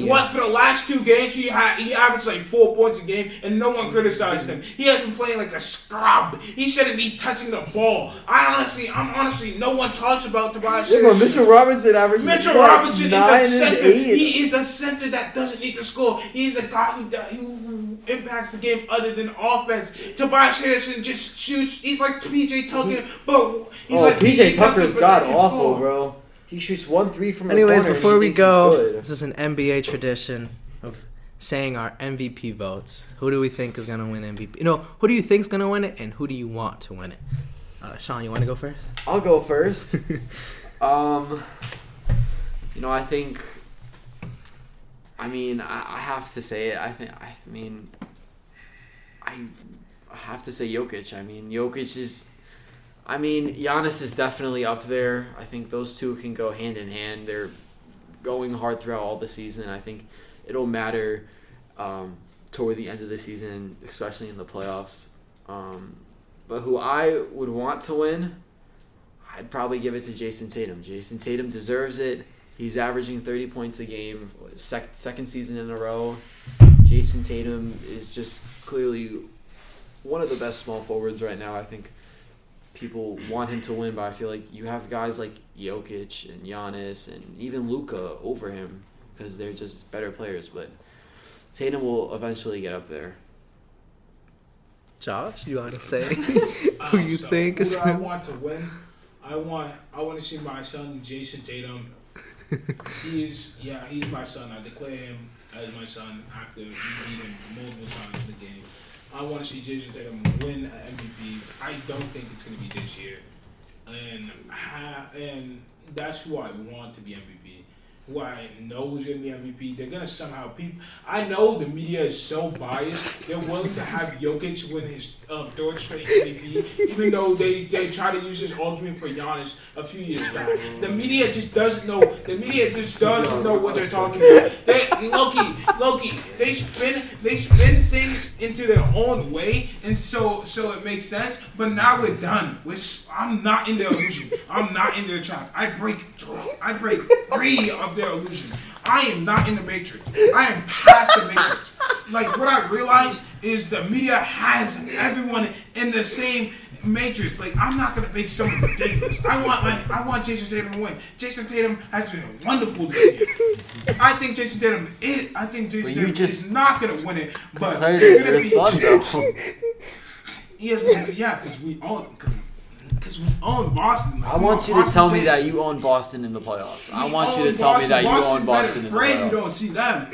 20. What for the last two games he had he averaged like four points a game and no one criticized him. He has been playing like a scrub. He shouldn't be touching the ball. I honestly, I'm honestly, no one talks about Tobias Yeah, but Mitchell Robinson averages Mitchell Robinson is a center. He is a center that doesn't need to score. He's a guy who, who impacts the game other than offense. Tobias Harrison just shoots. He's like PJ Tucker, but he's oh, like PJ Tucker's but god awful, score. bro. He shoots one three from the Anyways, corner before we go, this is an NBA tradition of saying our MVP votes. Who do we think is gonna win MVP? You know, who do you think is gonna win it, and who do you want to win it? Uh, Sean, you want to go first? I'll go first. um, you know, I think. I mean, I, I have to say it. I think. I mean, I have to say Jokic. I mean, Jokic is. I mean, Giannis is definitely up there. I think those two can go hand in hand. They're going hard throughout all the season. I think it'll matter um, toward the end of the season, especially in the playoffs. Um, but who I would want to win, I'd probably give it to Jayson Tatum. Jayson Tatum deserves it. He's averaging 30 points a game, sec- second season in a row. Jayson Tatum is just clearly one of the best small forwards right now. I think people want him to win, but I feel like you have guys like Jokic and Giannis and even Luka over him because they're just better players. But Tatum will eventually get up there. Josh, you want to say Um, who you so think who is do I want to win? I want I want to see my son Jayson Tatum. he is yeah, he's my son. I declare him as my son after we beat him multiple times in the game. I want to see Jayson Tatum win an MVP. I don't think it's going to be this year, and ha- and that's who I want to be MVP. Who I know is going to be MVP. They're going to somehow people. I know the media is so biased. They're willing to have Jokic win his um, third straight MVP, even though they they try to use this argument for Giannis a few years back. The media just doesn't know. The media just doesn't know what they're talking about. They Loki, Loki. They spin they spin things into their own way, and so so it makes sense. But now we're done. We're, I'm not in their illusion. I'm not in their traps. I break I break free of their illusion. I am not in the matrix. I am past the matrix. Like what I realize is the media has everyone in the same matrix. Like I'm not gonna make something ridiculous. I want like I want Jayson Tatum to win. Jayson Tatum has been wonderful this year. I think Jayson Tatum is. I think Jayson But Tatum just- is not gonna win it, but it's gonna be. son, though. He has been, yeah, because we all because because we own Boston. Like, I want you to tell me that you own Boston in the playoffs. I want you to tell me Boston. that you Boston own Boston in the we playoffs. don't see them.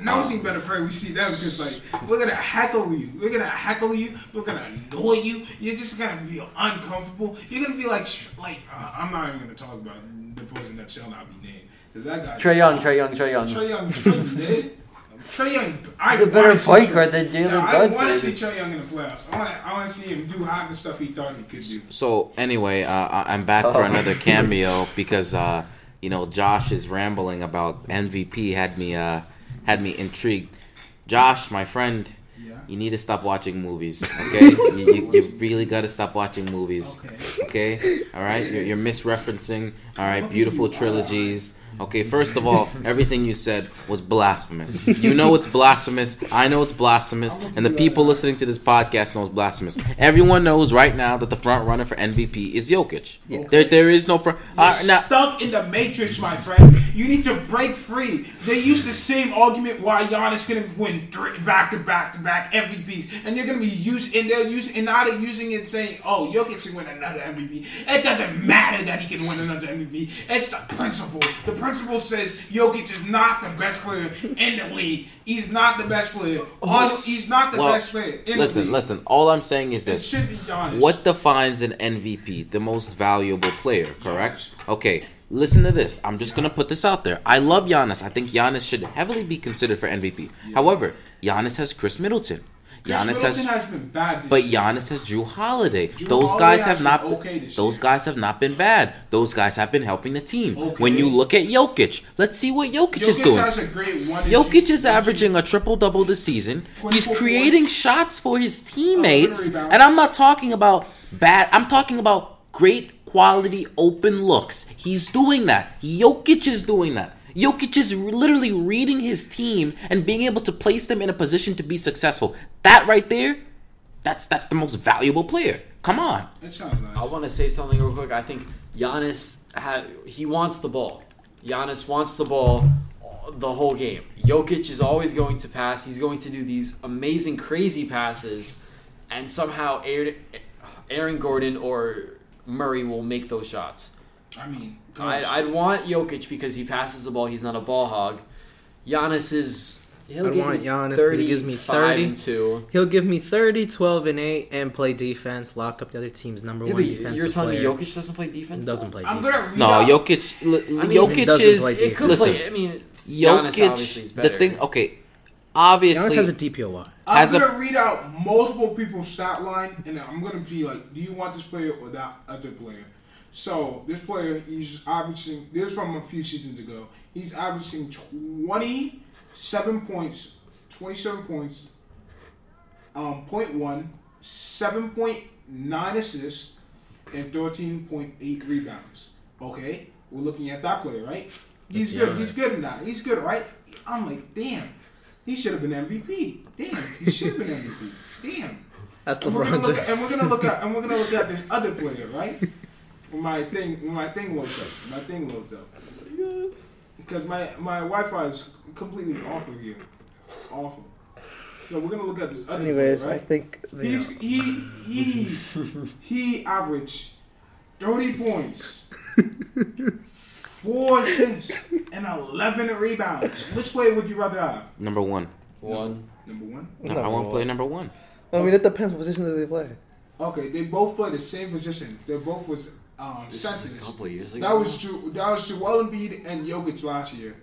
No team better pray we see them because like we're gonna heckle you. We're gonna heckle you. We're gonna annoy you. You're just gonna be uncomfortable. You're gonna be like like uh, I'm not even gonna talk about the person that shall not be named because that guy. Trae Young, Trae Young, Trae Young. Trae Young. Trae Young. Trae Young. I He's a better wanna point guard than Jalen Yeah, I want to see Trae Young in the playoffs. I want to. I want to see him do half the stuff he thought he could do. So anyway, uh, I- I'm back for Oh. another cameo because uh, you know Josh is rambling about MVP had me uh, had me intrigued. Josh, my friend, Yeah. you need to stop watching movies. Okay, you, you, you really got to stop watching movies. Okay. Okay, all right. You're, you're misreferencing. All right, beautiful trilogies. Okay, first of all, everything you said was blasphemous. You know it's blasphemous. I know it's blasphemous, and the people listening to this podcast know it's blasphemous. Everyone knows right now that the front runner for MVP is Jokic. There, there is no front. You're Uh, now, stuck in the matrix, my friend. You need to break free. They use the same argument why Giannis couldn't win three, back to back to back MVPs, and they're gonna be used and they're using and now they're using it saying, "Oh, Jokic can win another MVP." It doesn't matter that he can win another MVP. It's the principle. The principle says Jokic is not the best player in the league. He's not the best player. On, he's not the well, best player in listen, listen. All I'm saying is this: What defines an MVP, the most valuable player, correct? Okay, listen to this. I'm just gonna put this out there. I love Giannis. I think Giannis should heavily be considered for MVP. However, Giannis has Khris Middleton. Giannis has has been bad. But. Giannis has Jrue Holiday. Jrue those Holiday guys have not. okay those year. guys have not been bad. Those guys have been helping the team. Okay. When you look at Jokic, let's see what Jokic, is doing. has a great one. Jokic two- is averaging a triple double this season. He's creating points. shots for his oh, teammates, rebounds. and I'm not talking about bad. I'm talking about great quality open looks. He's doing that. Jokic is doing that. Jokic is literally reading his team and being able to place them in a position to be successful. That right there, that's that's the most valuable player. Come on. It sounds nice. I want to say something real quick. I think Giannis ha he wants the ball. Giannis wants the ball the whole game. Jokic is always going to pass. He's going to do these amazing, crazy passes, and somehow Aaron, Aaron Gordon or Murray will make those shots. I mean, I'd, I'd want Jokic because he passes the ball. He's not a ball hog. Giannis is. He'll I'd give want me Giannis, but he gives me 35 30. two. He'll give me 30, 12, and 8, and play defense, lock up the other team's number Yeah, one but defensive you're telling player. me Jokic doesn't play defense? doesn't though? play I'm defense. gonna read No, out. Jokic. l- I mean, Jokic doesn't is. play It could Listen, play. I mean, Giannis is Jokic. The thing. Okay. obviously Giannis Obviously, has a DPOY. I'm gonna read out multiple people's stat line, and I'm gonna be like, "Do you want this player or that other player?" So this player, he's averaging. This is from a few seasons ago. He's averaging twenty-seven points, twenty-seven points, um, point one, seven point nine assists, and thirteen point eight rebounds. Okay, we're looking at that player, right? He's Yeah. good. He's good in that. He's good, right? I'm like, damn, he should have been MVP. Damn, he should have been MVP. Damn. That's LeBron James. and we're gonna look at and we're gonna look at this other player, right? When my thing when my thing loads up. My thing loads up. Because my my Wi-Fi is completely awful here. Awful. So we're gonna look at this other Anyways, player, I think the, He's he he he averaged thirty points, four assists, and eleven rebounds. Which player would you rather have? Number one. One. Number one. No, I Number want to play number one. I mean, it depends what position do they play. Okay, they both play the same position. They both was um, This is a couple of years ago. That was true. That was Joel Embiid and Jokic last year.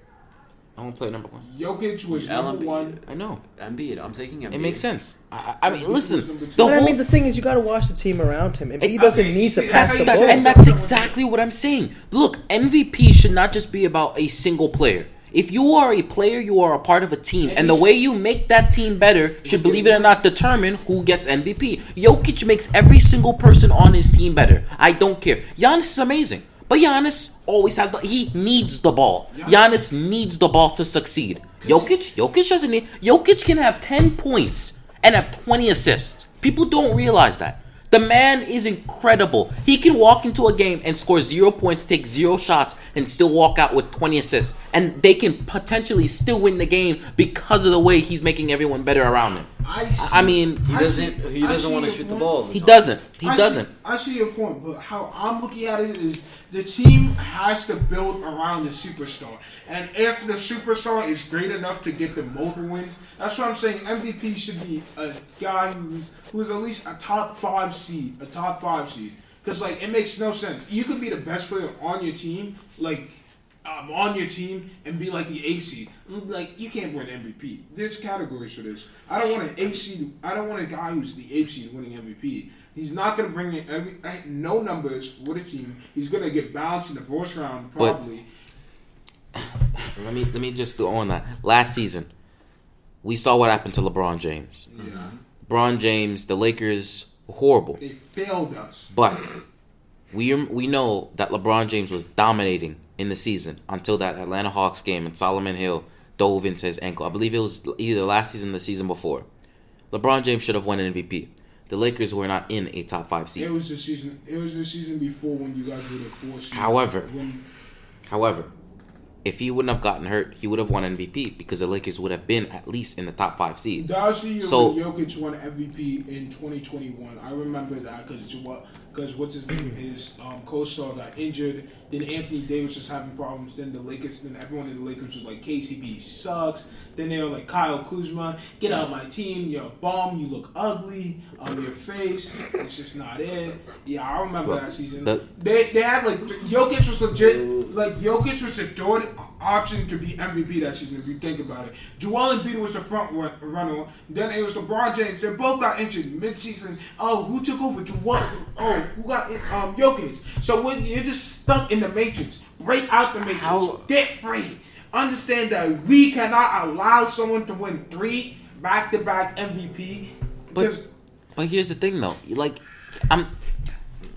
I want to play number one. Jokic was Embiid. number one. I know. Embiid. I'm taking Embiid. It makes sense. I, I I mean, Embiid listen. The But I mean, the thing is, you got to watch the team around him. If he doesn't okay, need to see, pass the ball, and that's exactly what I'm saying. Look, MVP should not just be about a single player. If you are a player, you are a part of a team, And and the way you make that team better should, believe it or not, determine who gets MVP. Jokic makes every single person on his team better. I don't care. Giannis is amazing, but Giannis always has the. He needs the ball. Giannis needs the ball to succeed. Jokic, Jokic doesn't need. Jokic can have ten points and have twenty assists. People don't realize that. The man is incredible. He can walk into a game and score zero points, take zero shots, and still walk out with 20 assists. And they can potentially still win the game because of the way he's making everyone better around him. I, I mean, He doesn't. see- He doesn't want to your shoot the ball. He doesn't. He I doesn't. See, I see your point, but how I'm looking at it is the team has to build around the superstar, and if the superstar is great enough to get the multiple wins, that's what I'm saying. MVP should be a guy who's who's at least a top five seed, a top five seed, because like it makes no sense. You could be the best player on your team, like. Um, on your team and be like the eighth seed, like you can't win MVP. There's categories for this. I don't want an eighth seed. I don't want a guy who's the eighth seed winning MVP. He's not going to bring in every, no numbers for the team. He's going to get bounced in the first round But- probably. Let me let me just go on that. Last season, we saw what happened to LeBron James. yeah, LeBron James, the Lakers, horrible. they failed us. But we we know that LeBron James was dominating in the season until that Atlanta Hawks game and Solomon Hill dove into his ankle. I believe it was either last season or the season before. LeBron James should have won an MVP. The Lakers were not in a top five seed. It was the season. It was the season before when you guys were the four seed. However, when However, if he wouldn't have gotten hurt, he would have won MVP because the Lakers would have been at least in the top five seed. the year So- when Jokic won MVP in 2021. I remember that because because what's his name his um, co-star got injured. Then Anthony Davis was having problems. Then the Lakers. Then everyone in the Lakers was like KCP sucks. Then they were like Kyle Kuzma, get out of my team. You're a bum. You look ugly. Um, your face. It's just not it. Yeah, I remember Look, that season. the- they they had like Jokic was legit. Like Jokic was the third option to be MVP that season. If you think about it, Joel Embiid was the front run, runner. Then it was LeBron James. They both got injured mid-season. Oh, who took over? Joel. Oh, who got in, um Jokic? So when you're just stuck in the matrix, break out the matrix. How- Get free. Understand that we cannot allow someone to win three back-to-back MVP. Because But here's the thing, though. Like, I'm.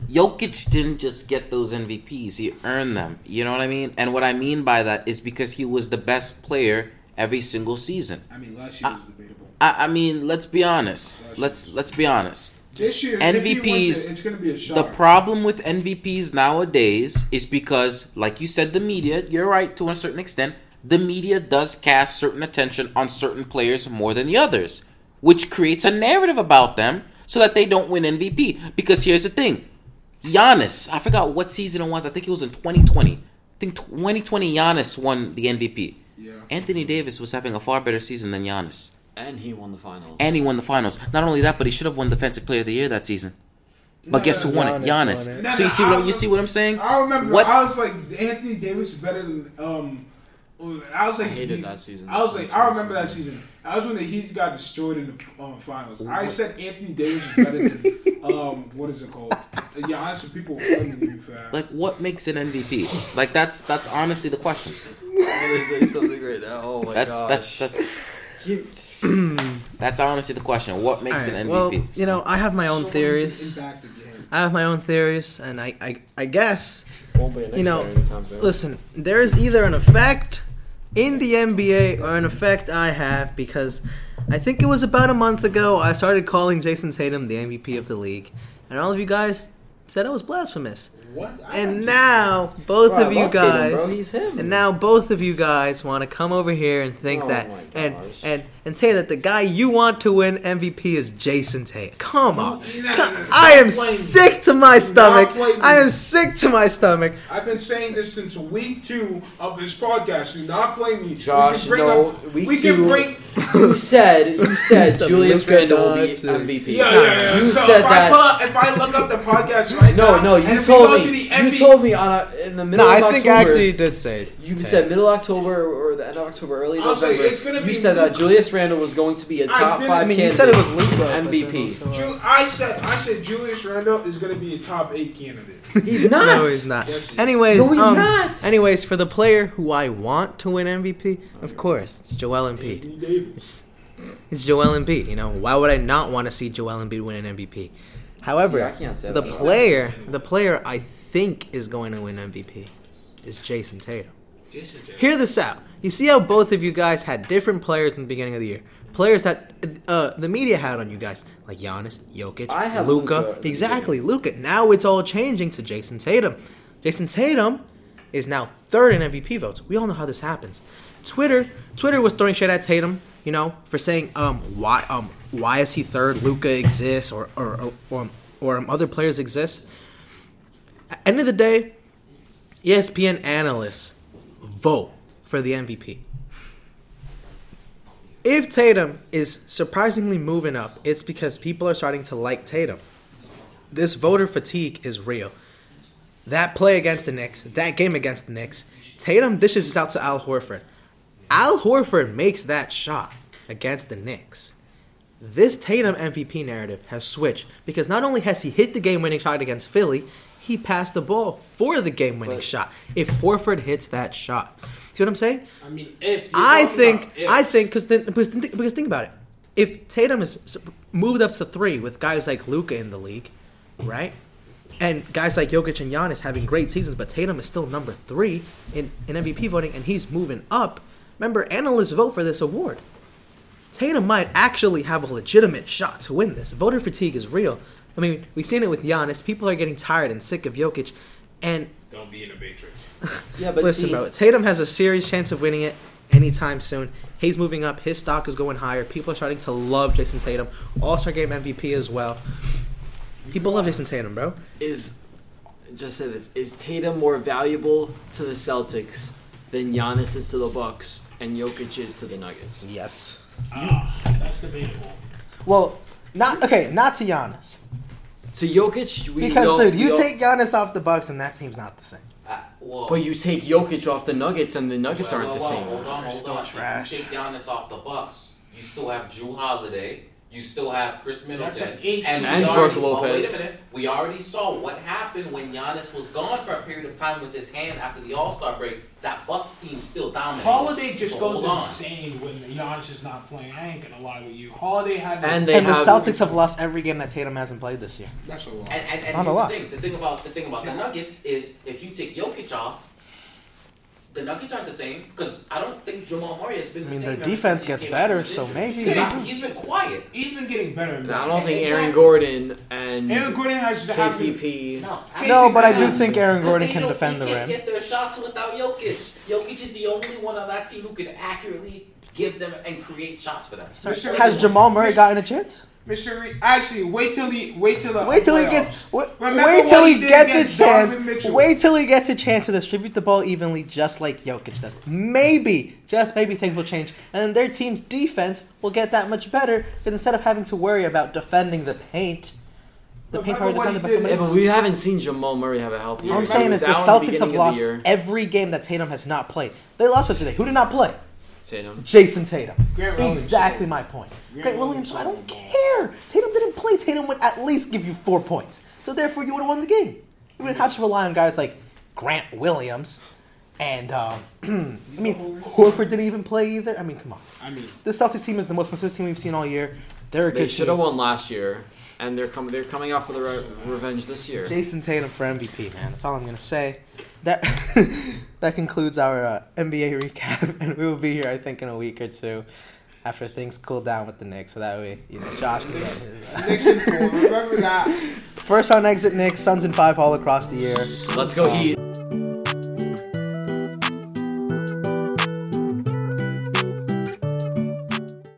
Jokic didn't just get those MVPs; he earned them. You know what I mean? And what I mean by that is because he was the best player every single season. I mean, last year was debatable. I, I mean, let's be honest. Let's let's be honest. This year, if he wins MVPs. it, it's going to be a shot. The problem with MVPs nowadays is because, like you said, the media. You're right to a certain extent. The media does cast certain attention on certain players more than the others, which creates a narrative about them so that they don't win MVP. Because here's the thing, Giannis. I forgot what season it was. I think it was in 2020. I think 2020 Giannis won the MVP. yeah. Anthony Davis was having a far better season than Giannis. And he won the finals. And he won the finals. Not only that, but he should have won Defensive Player of the Year that season. But No, guess who no, won it? Giannis Giannis. won it. So you see what I'm, you see what I'm saying? I remember. What- I was like, Anthony Davis is better than um, I was I like, hated he- that season. I was like, I remember that season. That was when the Heat got destroyed in the um, finals. I said Anthony Davis was better than um, what is it called? Yeah, honestly, people were fighting me for that. Like, what makes an MVP? Like, that's that's honestly the question. I'm gonna say something right now. Oh my That's gosh. that's that's that's. that's honestly the question. What makes Alright, an well, MVP? you know, I have my own Someone theories. impacted the game. I have my own theories, and I, I, I guess Won't be an You know, soon. Listen, there's either an effect in the NBA or an effect I have because I think it was about a month ago I started calling Jayson Tatum the MVP of the league, and all of you guys said I was blasphemous. What? I And just- now both Bro, of you Tatum, guys. He's him. and now both of you guys want to come over here and think Oh that and and and say that the guy you want to win MVP is Jayson Tatum. Come on. You- you- Come- no, no, no, I am don't blame me. sick to my stomach. I am sick to my stomach. I've been saying this since week two of this podcast. Do not blame me. Josh, we can bring no, up. week we can two- bring. you said you said said Julius Randle will be Doncic. MVP. Yeah, yeah, yeah. You so said if that. I pull up, if I look up the podcast right no, now, no, and you told me. to the you told me on a, in the middle No, of I think October. I actually did say it. You said middle October or the end of October, early I'll say November. it's gonna you be said that Julius Randle was going to be a top didn't- five. I mean, you said it was Luka. MVP. then also, Ju- I said I said Julius Randle is going to be a top eight candidate. He's not. No, he's not. Yes, he. Anyways, No, he's um, not. anyways, for the player who I want to win MVP, of course, it's Joel Embiid. Anthony Davis. It's, it's Joel Embiid. You know, why would I not want to see Joel Embiid win an MVP? However, See, I can't say the that. player, the player I think is going to win MVP is Jayson Tatum. Jayson Hear this out. You see how both of you guys had different players in the beginning of the year. Players that uh, the media had on you guys, like Giannis, Jokic, I have Luca. Luka Exactly, Luka. Now it's all changing to Jayson Tatum. Jayson Tatum is now third in MVP votes. We all know how this happens. Twitter, Twitter was throwing shit at Tatum, you know, for saying um why um why is he third? Luka exists or or or, or, or um, other players exist. At end of the day, ESPN analysts vote for the MVP. If Tatum is surprisingly moving up, it's because people are starting to like Tatum. This voter fatigue is real. That play against the Knicks, that game against the Knicks, Tatum dishes this out to Al Horford. Al Horford makes that shot against the Knicks. This Tatum MVP narrative has switched because not only has he hit the game winning shot against Philly, he passed the ball for the game winning But- shot. If Horford hits that shot, see what I'm saying? I mean, if I think I think because because think, because think about it. If Tatum is moved up to three with guys like Luka in the league, right, and guys like Jokic and Giannis having great seasons, but Tatum is still number three in, in MVP voting, and he's moving up. Remember, analysts vote for this award. Tatum might actually have a legitimate shot to win this. Voter fatigue is real. I mean, we've seen it with Giannis. People are getting tired and sick of Jokic, and don't be in the Matrix. Yeah, but Listen, see, bro. Tatum has a serious chance of winning it anytime soon. He's moving up. His stock is going higher. People are starting to love Jayson Tatum. All Star Game MVP as well. People love Jayson Tatum, bro. is just say this: is Tatum more valuable to the Celtics than Giannis is to the Bucks and Jokic is to the Nuggets? Yes. Ah, that's debatable. Well, not okay. Not to Giannis So Jokic, we because know, dude, we you all- take Giannis off the Bucks and that team's not the same. Uh, well, but you take Jokic off the Nuggets and the Nuggets well, aren't the well, same. Hold on, hold still on. trash. If you take Giannis off the Bucks, you still have Jrue Holiday. You still have Khris Middleton an and, we And already, Brook oh, Lopez. minute. We already saw what happened when Giannis was gone for a period of time with his hand after the All Star break. That Bucks team still dominated. Holiday just So goes on. insane when Giannis is not playing. I ain't gonna lie with you. Holiday had the- And they and the Celtics have lost every game that Tatum hasn't played this year. That's a lot. And, and, and not a here's lot. the thing. The thing about the thing about the Nuggets is if you take Jokic off, the Nuggets aren't the same because I don't think Jamal Murray has been I the mean, same. their defense gets better, so maybe maybe 'Cause they he's been quiet. He's been getting better. and And I don't think Aaron Exactly. Gordon and Aaron Gordon has to have been- KCP. No, No, but I do think Aaron Gordon can defend the they can't rim. Get their shots without Jokic. Jokic is the only one on that team who can accurately give them and create shots for them. Mr. Has Jamal Murray gotten a chance? Mr. Reed, actually, wait till he wait till the Wait till he gets. Wait, wait till he he gets a chance. Wait till he gets a chance to distribute the ball evenly, just like Jokic does. Maybe, just maybe, things will change, and then their team's defense will get that much better. But instead of having to worry about defending the paint, The But paint remember are what defended by somebody. Yeah, but we haven't seen Jamal Murray have a healthy. All All. I'm saying is the Celtics beginning have of the lost every game that Tatum has not played. They lost yesterday. Who did not play? Tatum. Jayson Tatum. Grant Williams. Exactly my point. Grant Grant Williams Williams, I don't scored the ball. care. Tatum didn't play. Tatum would at least give you four points. So therefore, you would have won the game. You wouldn't have to rely on guys like Grant Williams. And, um, I mean, Horford didn't even play either. I mean, come on. I mean, The Celtics team is the most consistent team we've seen all year. They're a They good They should have won last year, and they're coming. They're coming out for the re- revenge this year. Jayson Tatum for MVP, man. That's all I'm gonna say. That that concludes our uh, NBA recap, and we will be here, I think, in a week or two after things cool down with the Knicks. So that way, you know, Josh can get his, uh, Nixon, remember that. first round exit Knicks, Suns in five all across the year. Let's go Heat.